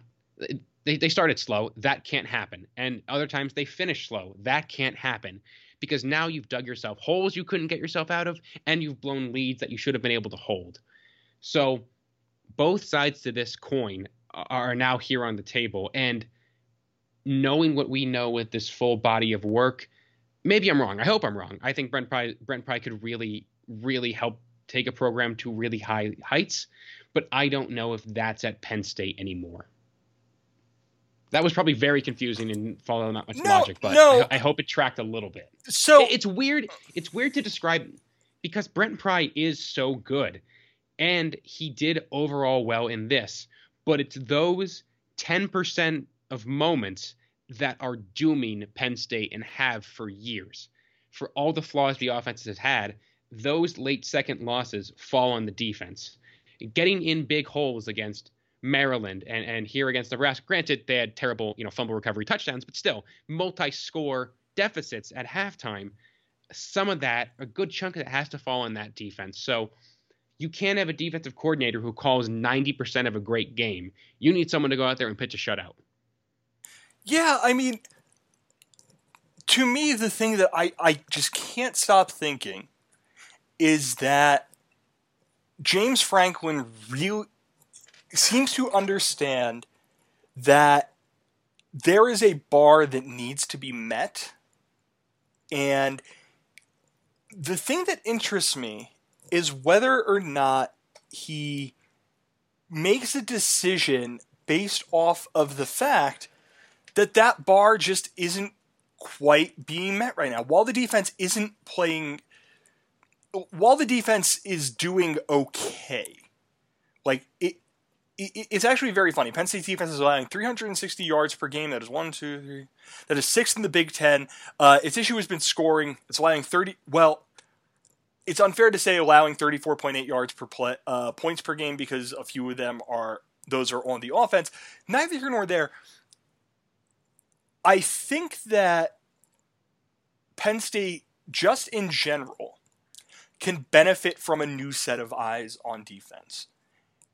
they, they started slow. That can't happen. And other times they finish slow. That can't happen because now you've dug yourself holes you couldn't get yourself out of, and you've blown leads that you should have been able to hold. So both sides to this coin are now here on the table. And knowing what we know with this full body of work, maybe I'm wrong. I hope I'm wrong. I think Brent Pry, Brent Pry could really, really help take a program to really high heights, but I don't know if that's at Penn State anymore. That was probably very confusing and following not much no, logic, but no. I, I, hope it tracked a little bit. So it's weird. It's weird to describe because Brent Pry is so good, and he did overall well in this. But it's those ten percent of moments that are dooming Penn State and have for years. For all the flaws the offense has had, those late second losses fall on the defense. Getting in big holes against Maryland and, and here against Nebraska. Granted, they had terrible, you know, fumble recovery touchdowns, but still multi-score deficits at halftime. Some of that, a good chunk of it has to fall on that defense. So you can't have a defensive coordinator who calls 90% of a great game. You need someone to go out there and pitch a shutout. Yeah, I mean, to me, the thing that I, I just can't stop thinking is that James Franklin really seems to understand that there is a bar that needs to be met. And the thing that interests me is whether or not he makes a decision based off of the fact that that bar just isn't quite being met right now. While the defense isn't playing, while the defense is doing okay, like it, it's actually very funny. Penn State's defense is allowing 360 yards per game. That is one, two, three. That is sixth in the Big Ten. Uh, its issue has been scoring. It's allowing 30. Well, it's unfair to say allowing 34.8 yards per play, uh, points per game because a few of them are those are on the offense. Neither here nor there. I think that Penn State, just in general, can benefit from a new set of eyes on defense.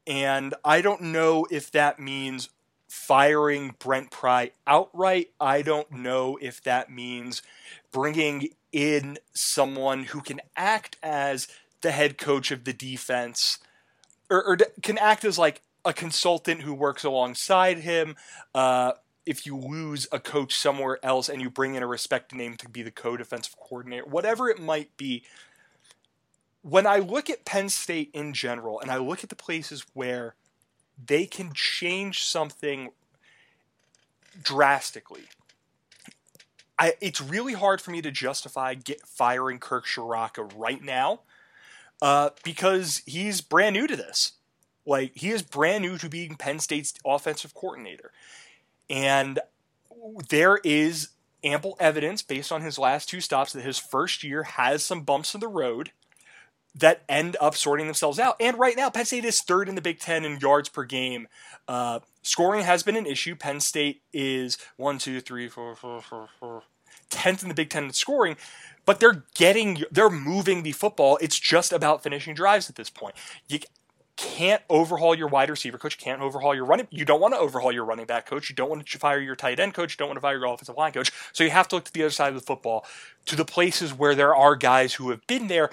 And I don't know if that means firing Brent Pry outright. I don't know if that means bringing in someone who can act as the head coach of the defense or, or can act as like a consultant who works alongside him. Uh, if you lose a coach somewhere else and you bring in a respected name to be the co-defensive coordinator, whatever it might be, when I look at Penn State in general and I look at the places where they can change something drastically, I, it's really hard for me to justify get firing Kirk Ciarrocca right now uh, because he's brand new to this. Like he is brand new to being Penn State's offensive coordinator, and there is ample evidence based on his last two stops that his first year has some bumps in the road that end up sorting themselves out. And right now, Penn State is third in the Big Ten in yards per game. Uh, scoring has been an issue. Penn State is one, two, three, four, four, four, four, tenth in the Big Ten in scoring. But they're getting, they're moving the football. It's just about finishing drives at this point. You can't overhaul your wide receiver coach. Can't overhaul your running. You don't want to overhaul your running back coach. You don't want to fire your tight end coach. You don't want to fire your offensive line coach. So you have to look to the other side of the football, to the places where there are guys who have been there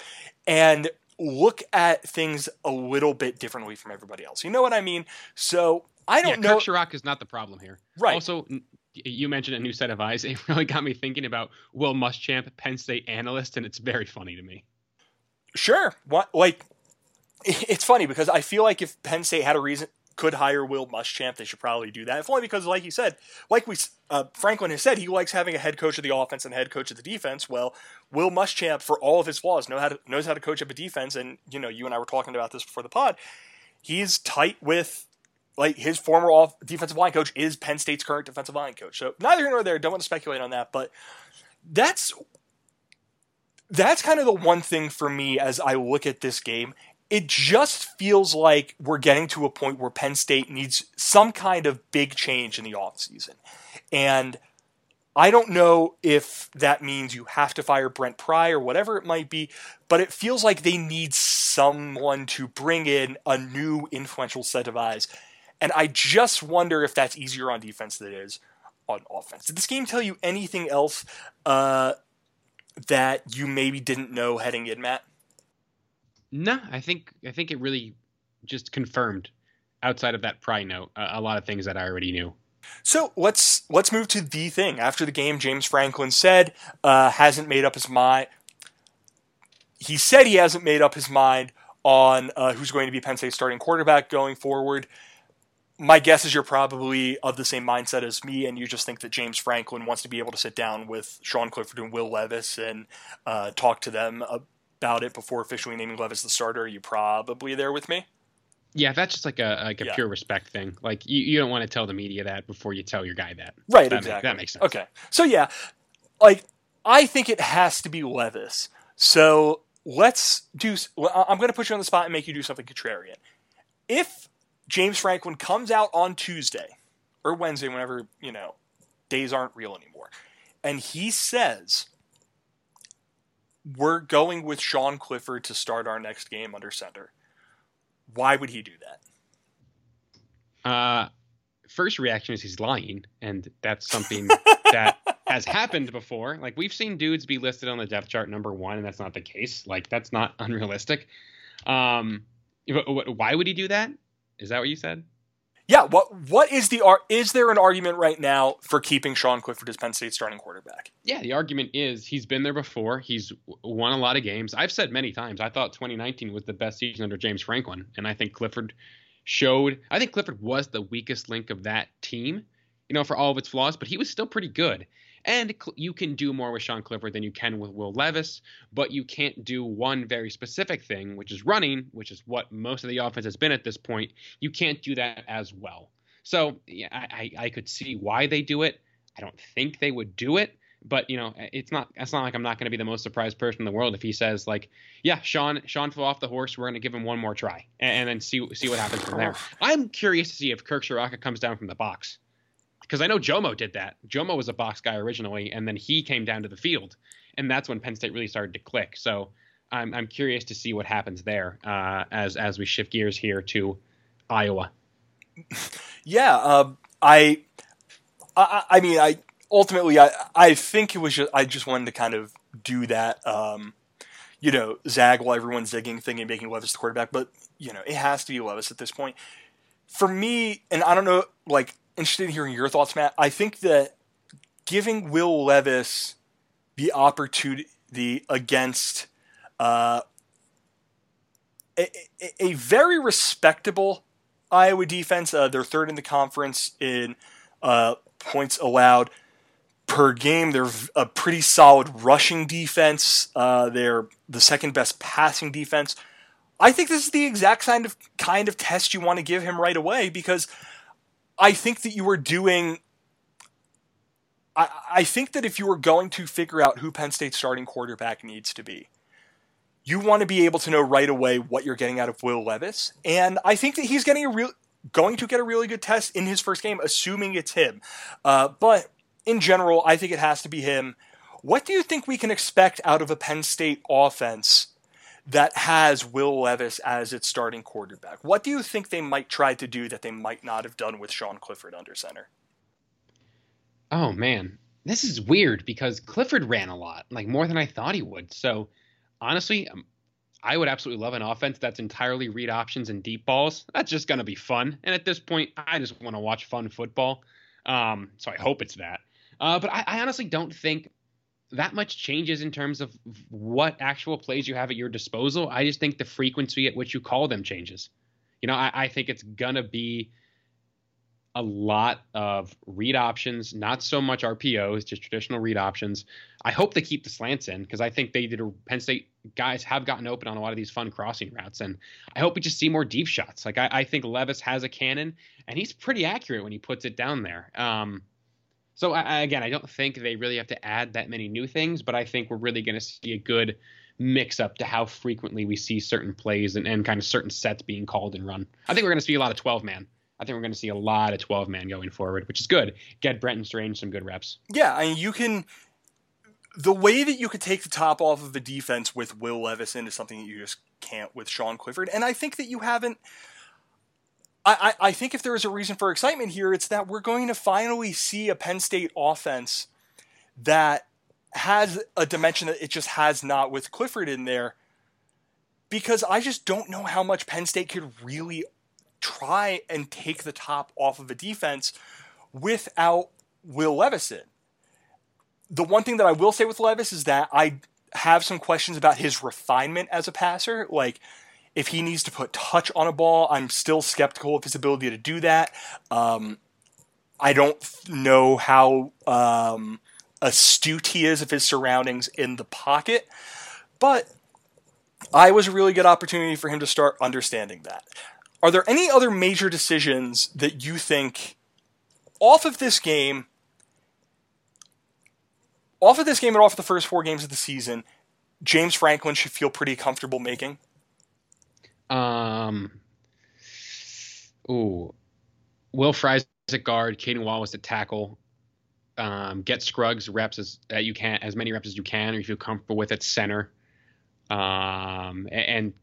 and look at things a little bit differently from everybody else. You know what I mean? So I don't yeah, know. Kirk Ciarrocca is not the problem here. Right. Also, you mentioned a new set of eyes. It really got me thinking about Will Muschamp, Penn State analyst, and it's very funny to me. Sure. What like it's funny because I feel like if Penn State had a reason could hire Will Muschamp, they should probably do that. If only because, like you said, like we uh, Franklin has said, he likes having a head coach of the offense and head coach of the defense. Well, Will Muschamp, for all of his flaws, know how to, knows how to coach up a defense. And you know, you and I were talking about this before the pod. He's tight with like his former off defensive line coach is Penn State's current defensive line coach. So neither here nor there. Don't want to speculate on that, but that's that's kind of the one thing for me as I look at this game it just feels like we're getting to a point where Penn State needs some kind of big change in the offseason. And I don't know if that means you have to fire Brent Pry or whatever it might be, but it feels like they need someone to bring in a new influential set of eyes. And I just wonder if that's easier on defense than it is on offense. Did this game tell you anything else uh, that you maybe didn't know heading in, Matt? No, I think I think it really just confirmed outside of that pry note a, a lot of things that I already knew. So let's let's move to the thing. After the game, James Franklin said uh, hasn't made up his mind. He said he hasn't made up his mind on uh, who's going to be Penn State's starting quarterback going forward. My guess is you're probably of the same mindset as me, and you just think that James Franklin wants to be able to sit down with Sean Clifford and Will Levis and uh, talk to them about it before officially naming Levis the starter. Are you probably there with me? Yeah, that's just like a like a yeah. pure respect thing. Like you, you don't want to tell the media that before you tell your guy that. Right, that exactly. that makes sense. Okay. So yeah, like I think it has to be Levis. So let's do. I'm going to put you on the spot and make you do something contrarian. If James Franklin comes out on Tuesday or Wednesday, whenever you know days aren't real anymore, and he says we're going with Sean Clifford to start our next game under center why would he do that? Uh, first reaction is he's lying, and that's something that has happened before. Like we've seen dudes be listed on the depth chart number one, and that's not the case. Like that's not unrealistic. Um, why would he do that? Is that what you said? Yeah. What What is the? Is there an argument right now for keeping Sean Clifford as Penn State starting quarterback? Yeah, the argument is he's been there before. He's won a lot of games. I've said many times I thought 2019 was the best season under James Franklin, and I think Clifford showed. I think Clifford was the weakest link of that team. You know, for all of its flaws, but he was still pretty good. And you can do more with Sean Clifford than you can with Will Levis, but you can't do one very specific thing, which is running, which is what most of the offense has been at this point. You can't do that as well. So yeah, I, I could see why they do it. I don't think they would do it, but you know, eh, it's not. It's not like I'm not going to be the most surprised person in the world if he says like, "Yeah, Sean, Sean fell off the horse. We're going to give him one more try, and, and, then see see what happens from there." I'm curious to see if Kirk Ciarrocca comes down from the box because I know Jomo did that. Jomo was a box guy originally, and then he came down to the field, and that's when Penn State really started to click. So I'm I'm curious to see what happens there uh, as as we shift gears here to Iowa. Yeah, um, I, I, I mean, I ultimately I I think it was just I just wanted to kind of do that. Um, you know, zag while everyone's zigging thing and making Levis the quarterback, but you know, it has to be Levis at this point. For me, and I don't know, like interested in hearing your thoughts, Matt. I think that giving Will Levis the opportunity against uh, a, a, very respectable Iowa defense, uh, they're third in the conference in uh, points allowed per game. They're a pretty solid rushing defense. Uh, they're the second best passing defense. I think this is the exact kind of kind of test you want to give him right away because I think that you were doing. I, I think that if you were going to figure out who Penn State's starting quarterback needs to be, you want to be able to know right away what you're getting out of Will Levis, and I think that he's getting a real going to get a really good test in his first game, assuming it's him. Uh, but in general, I think it has to be him. What do you think we can expect out of a Penn State offense that has Will Levis as its starting quarterback. What do you think they might try to do that they might not have done with Sean Clifford under center? Oh man, this is weird because Clifford ran a lot, like more than I thought he would. So honestly, um, I would absolutely love an offense that's entirely read options and deep balls. That's just going to be fun. And at this point, I just want to watch fun football. Um, so I hope it's that. Uh, but I, I honestly don't think that much changes in terms of what actual plays you have at your disposal. I just think the frequency at which you call them changes. You know, I, I think it's gonna be a lot of read options, not so much RPOs, just traditional read options. I hope they keep the slants in because I think they did. A, Penn State guys have gotten open on a lot of these fun crossing routes, and I hope we just see more deep shots. Like I, I think Levis has a cannon, and he's pretty accurate when he puts it down there. Um, so I, again, I don't think they really have to add that many new things, but I think we're really going to see a good mix up to how frequently we see certain plays and, and kind of certain sets being called and run. I think we're going to see a lot of 12 man. I think we're going to see a lot of 12 man going forward, which is good. Get Brenton Strange some good reps. Yeah, I mean, you can. The way that you could take the top off of the defense with Will Levison is something that you just can't with Sean Clifford. And I think that you haven't I, I think if there is a reason for excitement here, it's that we're going to finally see a Penn State offense that has a dimension that it just has not with Clifford in there. Because I just don't know how much Penn State could really try and take the top off of a defense without Will Levis in. The one thing that I will say with Levis is that I have some questions about his refinement as a passer. Like, if he needs to put touch on a ball, I'm still skeptical of his ability to do that. Um, I don't know how um, astute he is of his surroundings in the pocket, but I was a really good opportunity for him to start understanding that. Are there any other major decisions that you think off of this game, off of this game and off of the first four games of the season, James Franklin should feel pretty comfortable making? Um. Ooh, Will Fries at guard, Caedan Wallace at tackle. Um, get Scruggs reps as you can, as many reps as you can, or if you feel comfortable with at center. Um, and, and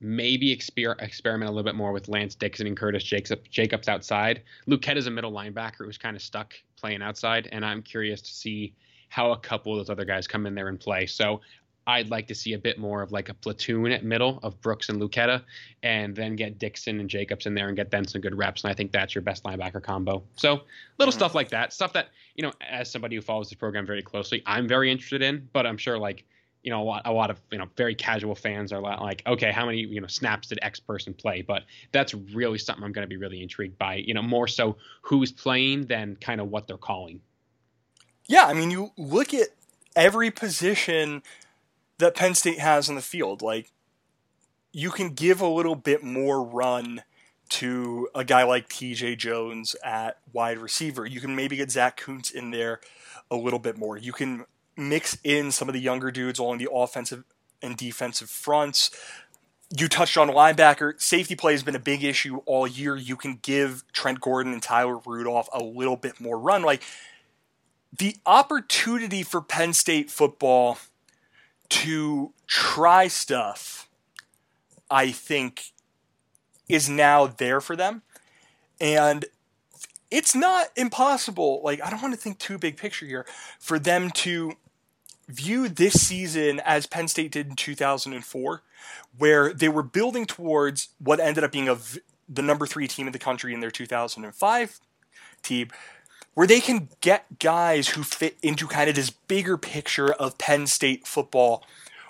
maybe exper- experiment a little bit more with Lance Dixon and Curtis Jacobs, Jacobs outside. Luketa is a middle linebacker who's kind of stuck playing outside, and I'm curious to see how a couple of those other guys come in there and play. So I'd like to see a bit more of like a platoon at middle of Brooks and Luketa, and then get Dixon and Jacobs in there and get them some good reps. And I think that's your best linebacker combo. So little mm-hmm. stuff like that, stuff that you know, as somebody who follows the program very closely, I'm very interested in. But I'm sure like you know a lot, a lot of you know very casual fans are like, okay, how many you know snaps did X person play? But that's really something I'm going to be really intrigued by. You know, more so who's playing than kind of what they're calling. Yeah, I mean, you look at every position that Penn State has in the field. Like, you can give a little bit more run to a guy like TJ Jones at wide receiver. You can maybe get Zach Kuntz in there a little bit more. You can mix in some of the younger dudes along the offensive and defensive fronts. You touched on linebacker. Safety play has been a big issue all year. You can give Trent Gordon and Tyler Rudolph a little bit more run. Like the opportunity for Penn State football – to try stuff, I think, is now there for them. And it's not impossible. Like, I don't want to think too big picture here for them to view this season as Penn State did in 2004, where they were building towards what ended up being a, the number three team in the country in their 2005 team, where they can get guys who fit into kind of this bigger picture of Penn State football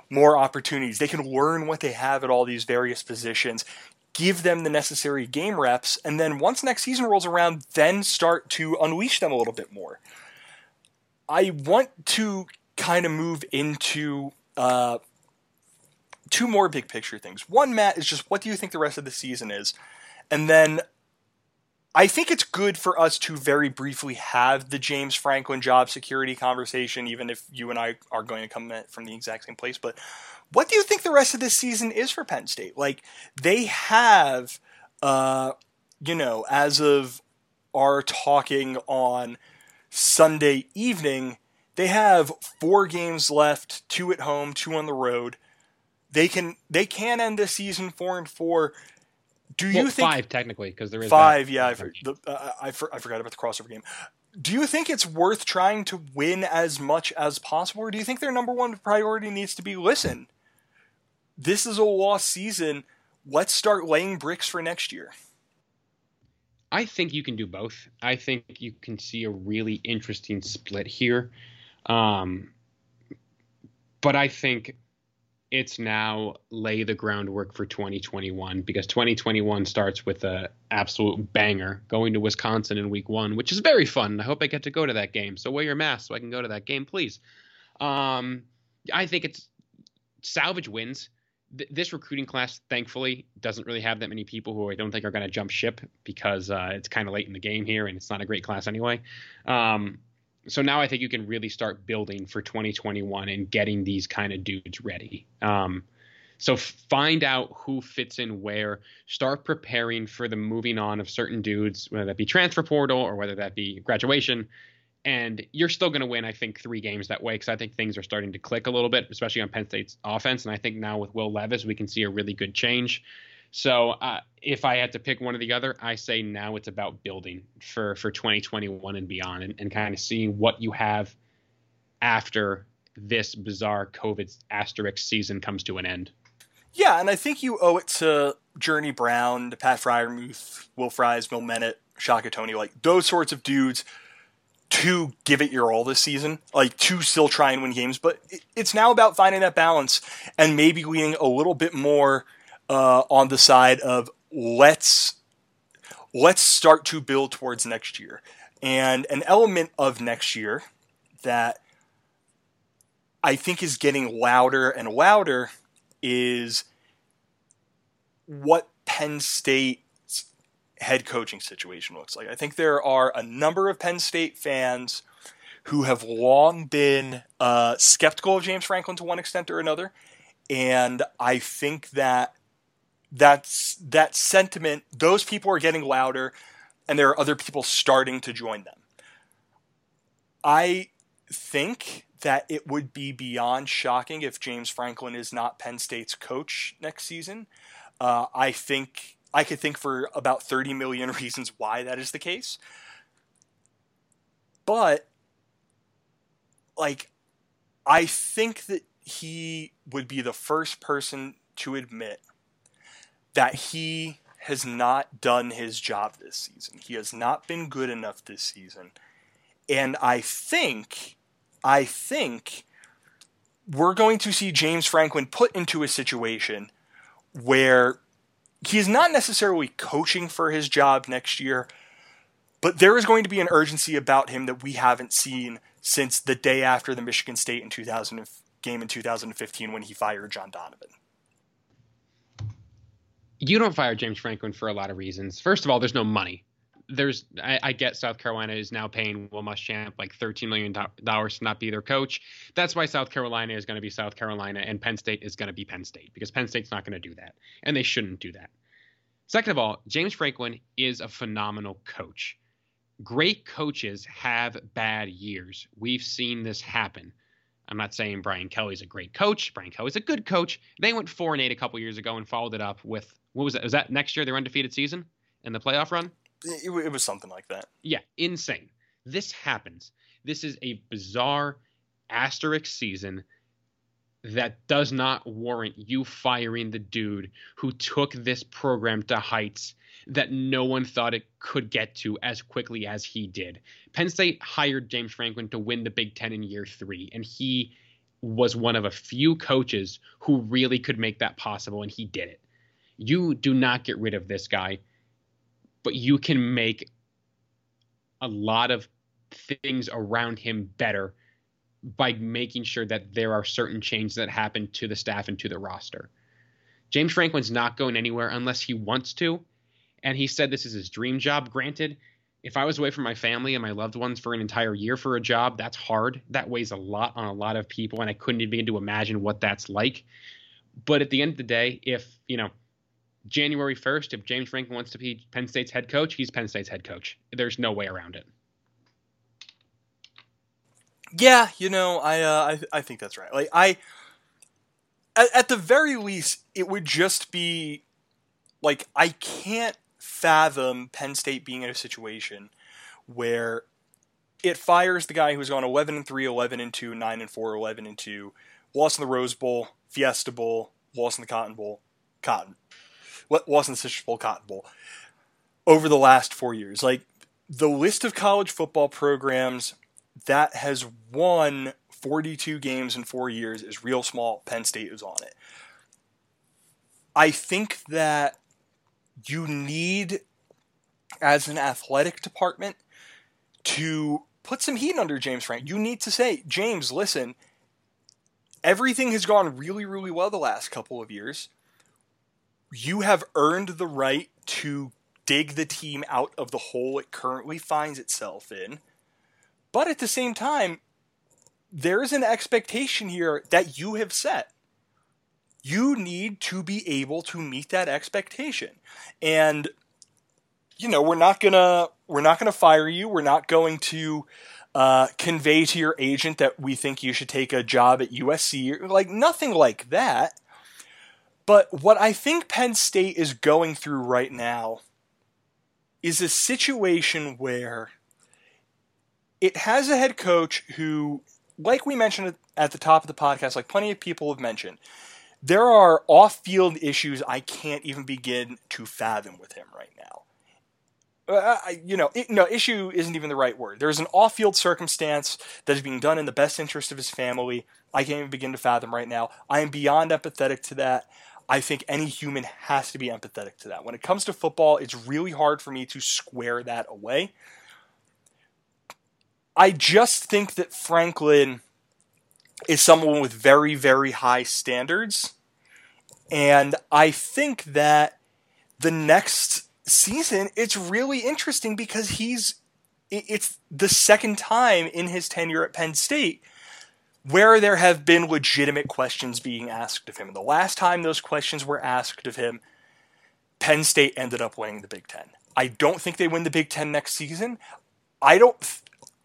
more opportunities. They can learn what they have at all these various positions, give them the necessary game reps, and then once next season rolls around, then start to unleash them a little bit more. I want to kind of move into uh, two more big picture things. One, Matt, is just what do you think the rest of the season is? And then I think it's good for us to very briefly have the James Franklin job security conversation, even if you and I are going to come from the exact same place. But what do you think the rest of this season is for Penn State? Like, they have, uh, you know, as of our talking on Sunday evening, they have four games left, two at home, two on the road. They can they can end this season four and four do you well, think five technically because there is five? yeah, I, for, the, uh, I, for, I forgot about the crossover game. Do you think it's worth trying to win as much as possible, or do you think their number one priority needs to be listen? This is a lost season. Let's start laying bricks for next year. I think you can do both. I think you can see a really interesting split here. Um, but I think it's now lay the groundwork for 2021 because 2021 starts with a absolute banger going to Wisconsin in week one, which is very fun. I hope I get to go to that game. So wear your mask so I can go to that game, please. Um, I think it's salvage wins. Th- this recruiting class, thankfully, doesn't really have that many people who I don't think are going to jump ship because uh, it's kind of late in the game here and it's not a great class anyway. Um, so now I think you can really start building for 2021 and getting these kind of dudes ready. Um, so find out who fits in where. Start preparing for the moving on of certain dudes, whether that be transfer portal or whether that be graduation. And you're still going to win, I think, three games that way because I think things are starting to click a little bit, especially on Penn State's offense. And I think now with Will Levis, we can see a really good change. So uh, if I had to pick one or the other, I say now it's about building for for 2021 and beyond, and, and kind of seeing what you have after this bizarre COVID asterisk season comes to an end. Yeah, and I think you owe it to Journey Brown, to Pat Freiermuth, Will Fries, Bill Bennett, Shaka Toney, like those sorts of dudes to give it your all this season, like to still try and win games. But it's now about finding that balance and maybe leaning a little bit more uh, on the side of let's let's start to build towards next year. And an element of next year that I think is getting louder and louder is what Penn State's head coaching situation looks like. I think there are a number of Penn State fans who have long been uh, skeptical of James Franklin to one extent or another, and I think that that's that sentiment. Those people are getting louder, and there are other people starting to join them. I think that it would be beyond shocking if James Franklin is not Penn State's coach next season. Uh, I think I could think for about 30 million reasons why that is the case. But, like, I think that he would be the first person to admit that he has not done his job this season. He has not been good enough this season. And I think I think we're going to see James Franklin put into a situation where he is not necessarily coaching for his job next year, but there is going to be an urgency about him that we haven't seen since the day after the Michigan State in 2000 game in 2015 when he fired John Donovan. You don't fire James Franklin for a lot of reasons. First of all, there's no money there's I, I, get South Carolina is now paying Will Muschamp like 13 million dollars to not be their coach. That's why South Carolina is going to be South Carolina and Penn State is going to be Penn State because Penn State's not going to do that and they shouldn't do that. Second of all, James Franklin is a phenomenal coach. Great coaches have bad years. We've seen this happen. I'm not saying Brian Kelly's a great coach. Brian Kelly's a good coach. They went four and eight a couple years ago and followed it up with what was that? Was that next year their undefeated season and the playoff run? It, it was something like that. Yeah, insane. This happens. This is a bizarre asterisk season that does not warrant you firing the dude who took this program to heights that no one thought it could get to as quickly as he did. Penn State hired James Franklin to win the Big Ten in year three, and he was one of a few coaches who really could make that possible, and he did it. You do not get rid of this guy but you can make a lot of things around him better by making sure that there are certain changes that happen to the staff and to the roster. James Franklin's not going anywhere unless he wants to. And he said this is his dream job. Granted, if I was away from my family and my loved ones for an entire year for a job, that's hard. That weighs a lot on a lot of people, and I couldn't even begin to imagine what that's like. But at the end of the day, if, you know, January 1st, if James Franklin wants to be Penn State's head coach, he's Penn State's head coach. There's no way around it. Yeah, you know, I uh, I, I think that's right. Like I, at, at the very least, it would just be like I can't fathom Penn State being in a situation where it fires the guy who's gone 11 and 3, 11 and 2, 9 and 4, 11 and 2, lost in the Rose Bowl, Fiesta Bowl, lost in the Cotton Bowl, Cotton wasn't the Citrus Bowl, Cotton Bowl over the last four years. Like the list of college football programs that has won 42 games in four years is real small. Penn State is on it. I think that you need, as an athletic department, to put some heat under James Frank. You need to say, James, listen, everything has gone really, really well the last couple of years you have earned the right to dig the team out of the hole it currently finds itself in. But at the same time, there is an expectation here that you have set. You need to be able to meet that expectation. And you know, we're not going to we're not going to fire you. We're not going to uh, convey to your agent that we think you should take a job at USC. Like nothing like that But what I think Penn State is going through right now is a situation where it has a head coach who, like we mentioned at the top of the podcast, like plenty of people have mentioned, there are off field issues I can't even begin to fathom with him right now. Uh, you know, it, no, issue isn't even the right word. There's an off field circumstance that is being done in the best interest of his family. I can't even begin to fathom right now. I am beyond empathetic to that. I think any human has to be empathetic to that. When it comes to football, it's really hard for me to square that away. I just think that Franklin is someone with very, very high standards. And I think that the next season, it's really interesting because he's, it's the second time in his tenure at Penn State where there have been legitimate questions being asked of him. And the last time those questions were asked of him, Penn State ended up winning the Big Ten. I don't think they win the Big Ten next season. I don't.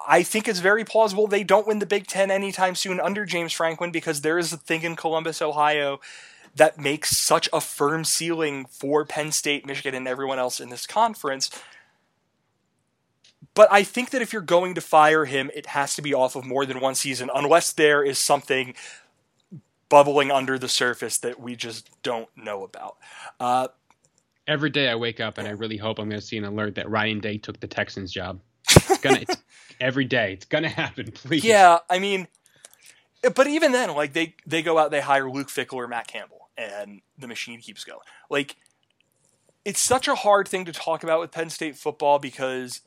I think it's very plausible they don't win the Big Ten anytime soon under James Franklin because there is a thing in Columbus, Ohio, that makes such a firm ceiling for Penn State, Michigan, and everyone else in this conference but I think that if you're going to fire him, it has to be off of more than one season, unless there is something bubbling under the surface that we just don't know about. Uh, Every day I wake up and I really hope I'm going to see an alert that Ryan Day took the Texans job. It's gonna it's, every day. It's gonna happen. Please. Yeah, I mean, but even then, like they they go out, they hire Luke Fickell or Matt Campbell, and the machine keeps going. Like it's such a hard thing to talk about with Penn State football because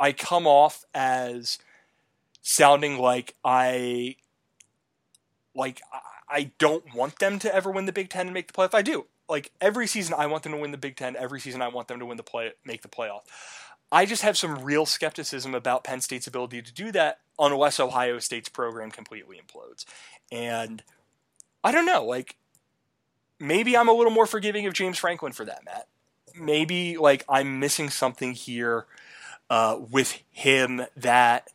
I come off as sounding like I like I don't want them to ever win the Big Ten and make the playoff. I do. Like every season, I want them to win the Big Ten. Every season, I want them to win the play, make the playoff. I just have some real skepticism about Penn State's ability to do that unless Ohio State's program completely implodes. And I don't know, like maybe I'm a little more forgiving of James Franklin for that, Matt. Maybe like I'm missing something here uh, with him that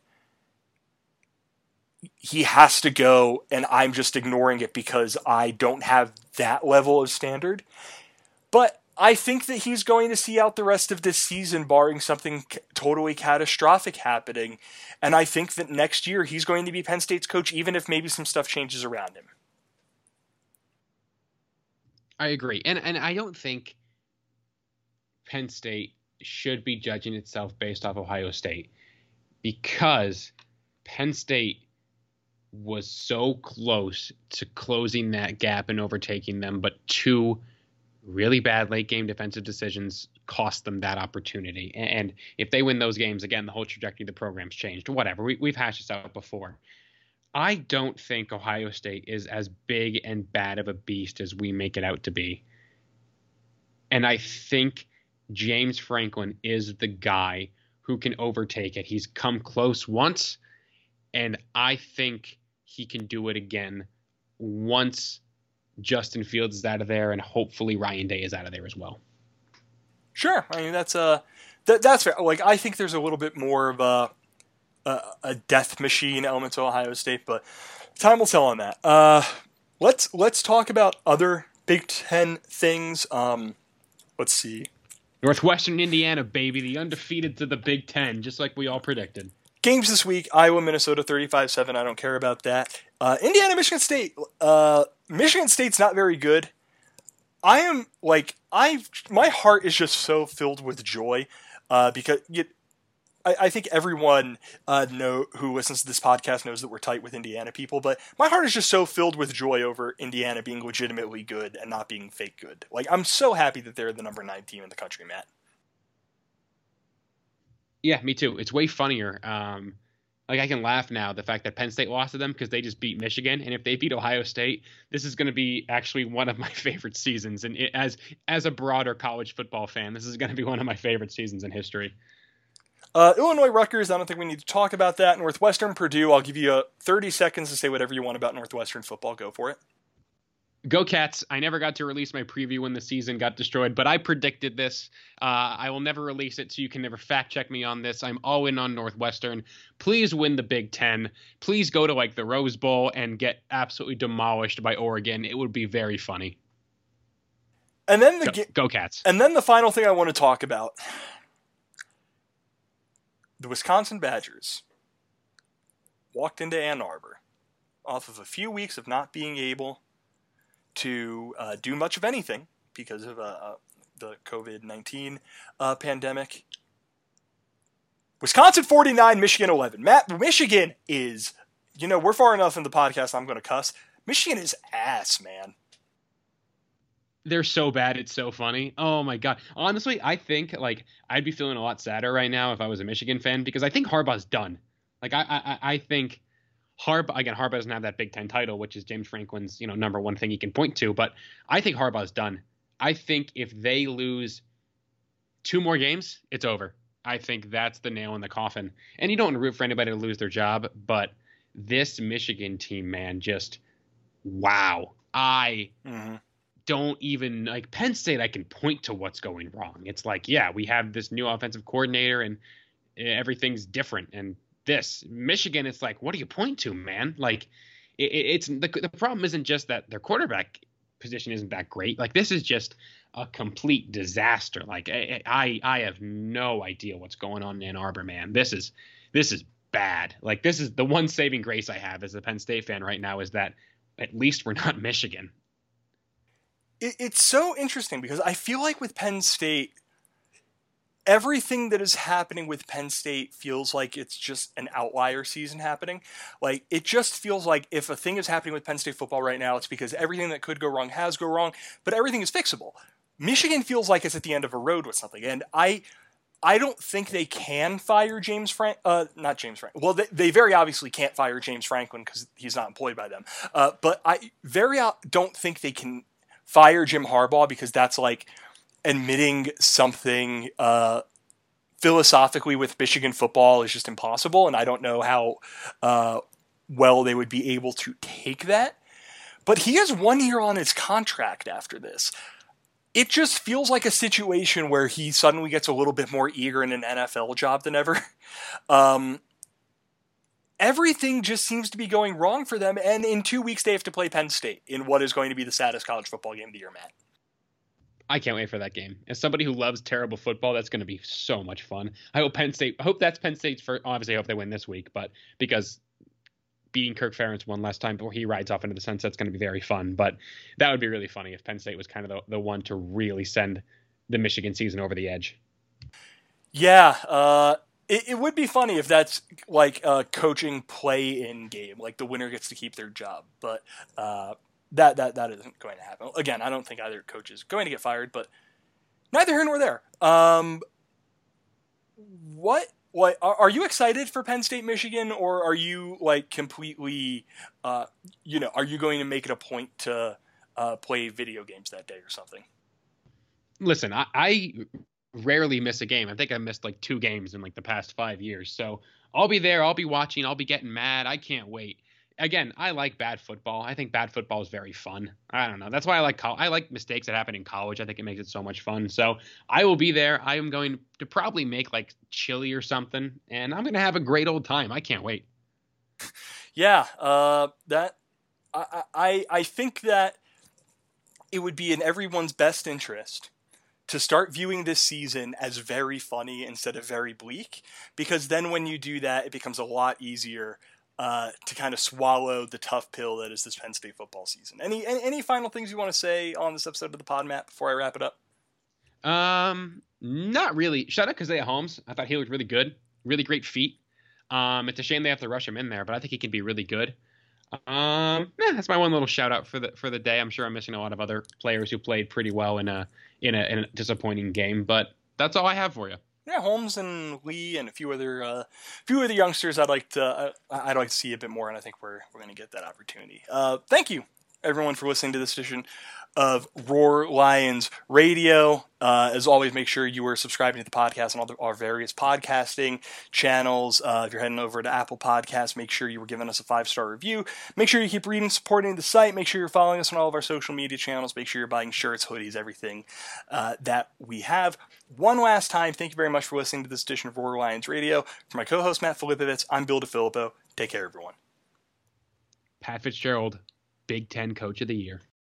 he has to go and I'm just ignoring it because I don't have that level of standard. But I think that he's going to see out the rest of this season, barring something totally catastrophic happening. And I think that next year he's going to be Penn State's coach, even if maybe some stuff changes around him. I agree. And, and I don't think Penn State should be judging itself based off Ohio State because Penn State was so close to closing that gap and overtaking them, but two really bad late game defensive decisions cost them that opportunity. And if they win those games, again, the whole trajectory of the program's changed. Whatever. We, we've hashed this out before. I don't think Ohio State is as big and bad of a beast as we make it out to be. And I think James Franklin is the guy who can overtake it. He's come close once, and I think he can do it again once Justin Fields is out of there, and hopefully Ryan Day is out of there as well. Sure, I mean that's uh, that, that's fair. Like I think there's a little bit more of a a, a death machine element to Ohio State, but time will tell on that. Uh, let's let's talk about other Big Ten things. Um, let's see. Northwestern Indiana, baby, the undefeated to the Big Ten, just like we all predicted. Games this week: Iowa, Minnesota, thirty-five-seven. I don't care about that. Uh, Indiana, Michigan State. Uh, Michigan State's not very good. I am like I. My heart is just so filled with joy uh, because I, I, think everyone uh, know who listens to this podcast knows that we're tight with Indiana people, but my heart is just so filled with joy over Indiana being legitimately good and not being fake good. Like I'm so happy that they're the number nine team in the country, Matt. Yeah, me too. It's way funnier. Um, like I can laugh now the fact that Penn State lost to them because they just beat Michigan, and if they beat Ohio State, this is going to be actually one of my favorite seasons. And it, as as a broader college football fan, this is going to be one of my favorite seasons in history. Uh, Illinois Rutgers, I don't think we need to talk about that. Northwestern Purdue, I'll give you a 30 seconds to say whatever you want about Northwestern football. Go for it. Go Cats! I never got to release my preview when the season got destroyed, but I predicted this. Uh, I will never release it, so you can never fact check me on this. I'm all in on Northwestern. Please win the Big Ten. Please go to like the Rose Bowl and get absolutely demolished by Oregon. It would be very funny. And then the Go, ga- go Cats! and then the final thing I want to talk about: the Wisconsin Badgers walked into Ann Arbor off of a few weeks of not being able to uh, do much of anything because of uh, uh, the COVID 19 uh, pandemic. Wisconsin 49, Michigan 11. Matt, Michigan is, you know, we're far enough in the podcast, I'm going to cuss. Michigan is ass, man. They're so bad it's so funny oh my god honestly i think like i'd be feeling a lot sadder right now if i was a michigan fan because i think harbaugh's done like i i, I think Harbaugh again Harbaugh doesn't have that Big Ten title, which is James Franklin's you know number one thing he can point to. But I think Harbaugh's done. I think if they lose two more games, it's over. I think that's the nail in the coffin. And you don't want to root for anybody to lose their job, but this Michigan team, man, just wow. I Mm-hmm. Don't even like Penn State. I can point to what's going wrong. It's like, yeah, we have this new offensive coordinator and eh, everything's different. And this Michigan, it's like, what do you point to, man? Like, it, it's the the problem isn't just that their quarterback position isn't that great. Like, this is just a complete disaster. Like, I I, I have no idea what's going on in Ann Arbor, man. This is this is bad. Like, this is the one saving grace I have as a Penn State fan right now is that at least we're not Michigan. It, it's so interesting because I feel like with Penn State, everything that is happening with Penn State feels like it's just an outlier season happening. Like it just feels like if a thing is happening with Penn State football right now, it's because everything that could go wrong has go wrong, but everything is fixable. Michigan feels like it's at the end of a road with something, and I. I don't think they can fire James Frank. Uh, not James Frank. Well, they, they very obviously can't fire James Franklin because he's not employed by them. Uh, but I very o- don't think they can fire Jim Harbaugh because that's like admitting something uh, philosophically with Michigan football is just impossible, and I don't know how uh, well they would be able to take that. But he has one year on his contract after this. It just feels like a situation where he suddenly gets a little bit more eager in an NFL job than ever. Um, everything just seems to be going wrong for them, and in two weeks they have to play Penn State in what is going to be the saddest college football game of the year, Matt. I can't wait for that game. As somebody who loves terrible football, that's going to be so much fun. I hope Penn State. I hope that's Penn State's first. Obviously, I hope they win this week, but because beating Kirk Ferentz one last time before he rides off into the sunset is going to be very fun. But that would be really funny if Penn State was kind of the, the one to really send the Michigan season over the edge. Yeah, uh, it, it would be funny if that's like a coaching play-in game, like the winner gets to keep their job. But uh, that that that isn't going to happen. Again, I don't think either coach is going to get fired, but neither here nor there. Um, what are, are you excited for Penn State Michigan, or are you like completely, uh, you know, are you going to make it a point to uh, play video games that day or something? Listen, I, I rarely miss a game. I think I missed like two games in like the past five years. So I'll be there. I'll be watching. I'll be getting mad. I can't wait. Again, I like bad football. I think bad football is very fun. I don't know. That's why I like I like mistakes that happen in college. I think it makes it so much fun. So I will be there. I am going to probably make like chili or something, and I'm going to have a great old time. I can't wait. Yeah, uh, that I, I I think that it would be in everyone's best interest to start viewing this season as very funny instead of very bleak, because then when you do that, it becomes a lot easier uh, to kind of swallow the tough pill that is this Penn State football season. Any any, any final things you want to say on this episode of the Pod Map before I wrap it up? Um, not really. Shout out Caziah Holmes. I thought he looked really good. Really great feet. Um, it's a shame they have to rush him in there, but I think he can be really good. Um, yeah, that's my one little shout out for the for the day. I'm sure I'm missing a lot of other players who played pretty well in a in a, in a disappointing game, but that's all I have for you. Yeah, Holmes and Lee and a few other uh, few other youngsters I'd like to uh, I'd like to see a bit more, and I think we're we're going to get that opportunity. Uh, thank you everyone for listening to this edition of Roar Lions Radio. Uh, as always, make sure you are subscribing to the podcast on all the, our various podcasting channels. Uh, if you're heading over to Apple Podcasts, make sure you are giving us a five star review. Make sure you keep reading, supporting the site. Make sure you're following us on all of our social media channels. Make sure you're buying shirts, hoodies, everything uh, that we have. One last time, thank you very much for listening to this edition of Roar Lions Radio. For my co host, Matt Filipovitz, I'm Bill DiFilippo. Take care, everyone. Pat Fitzgerald, Big Ten Coach of the Year.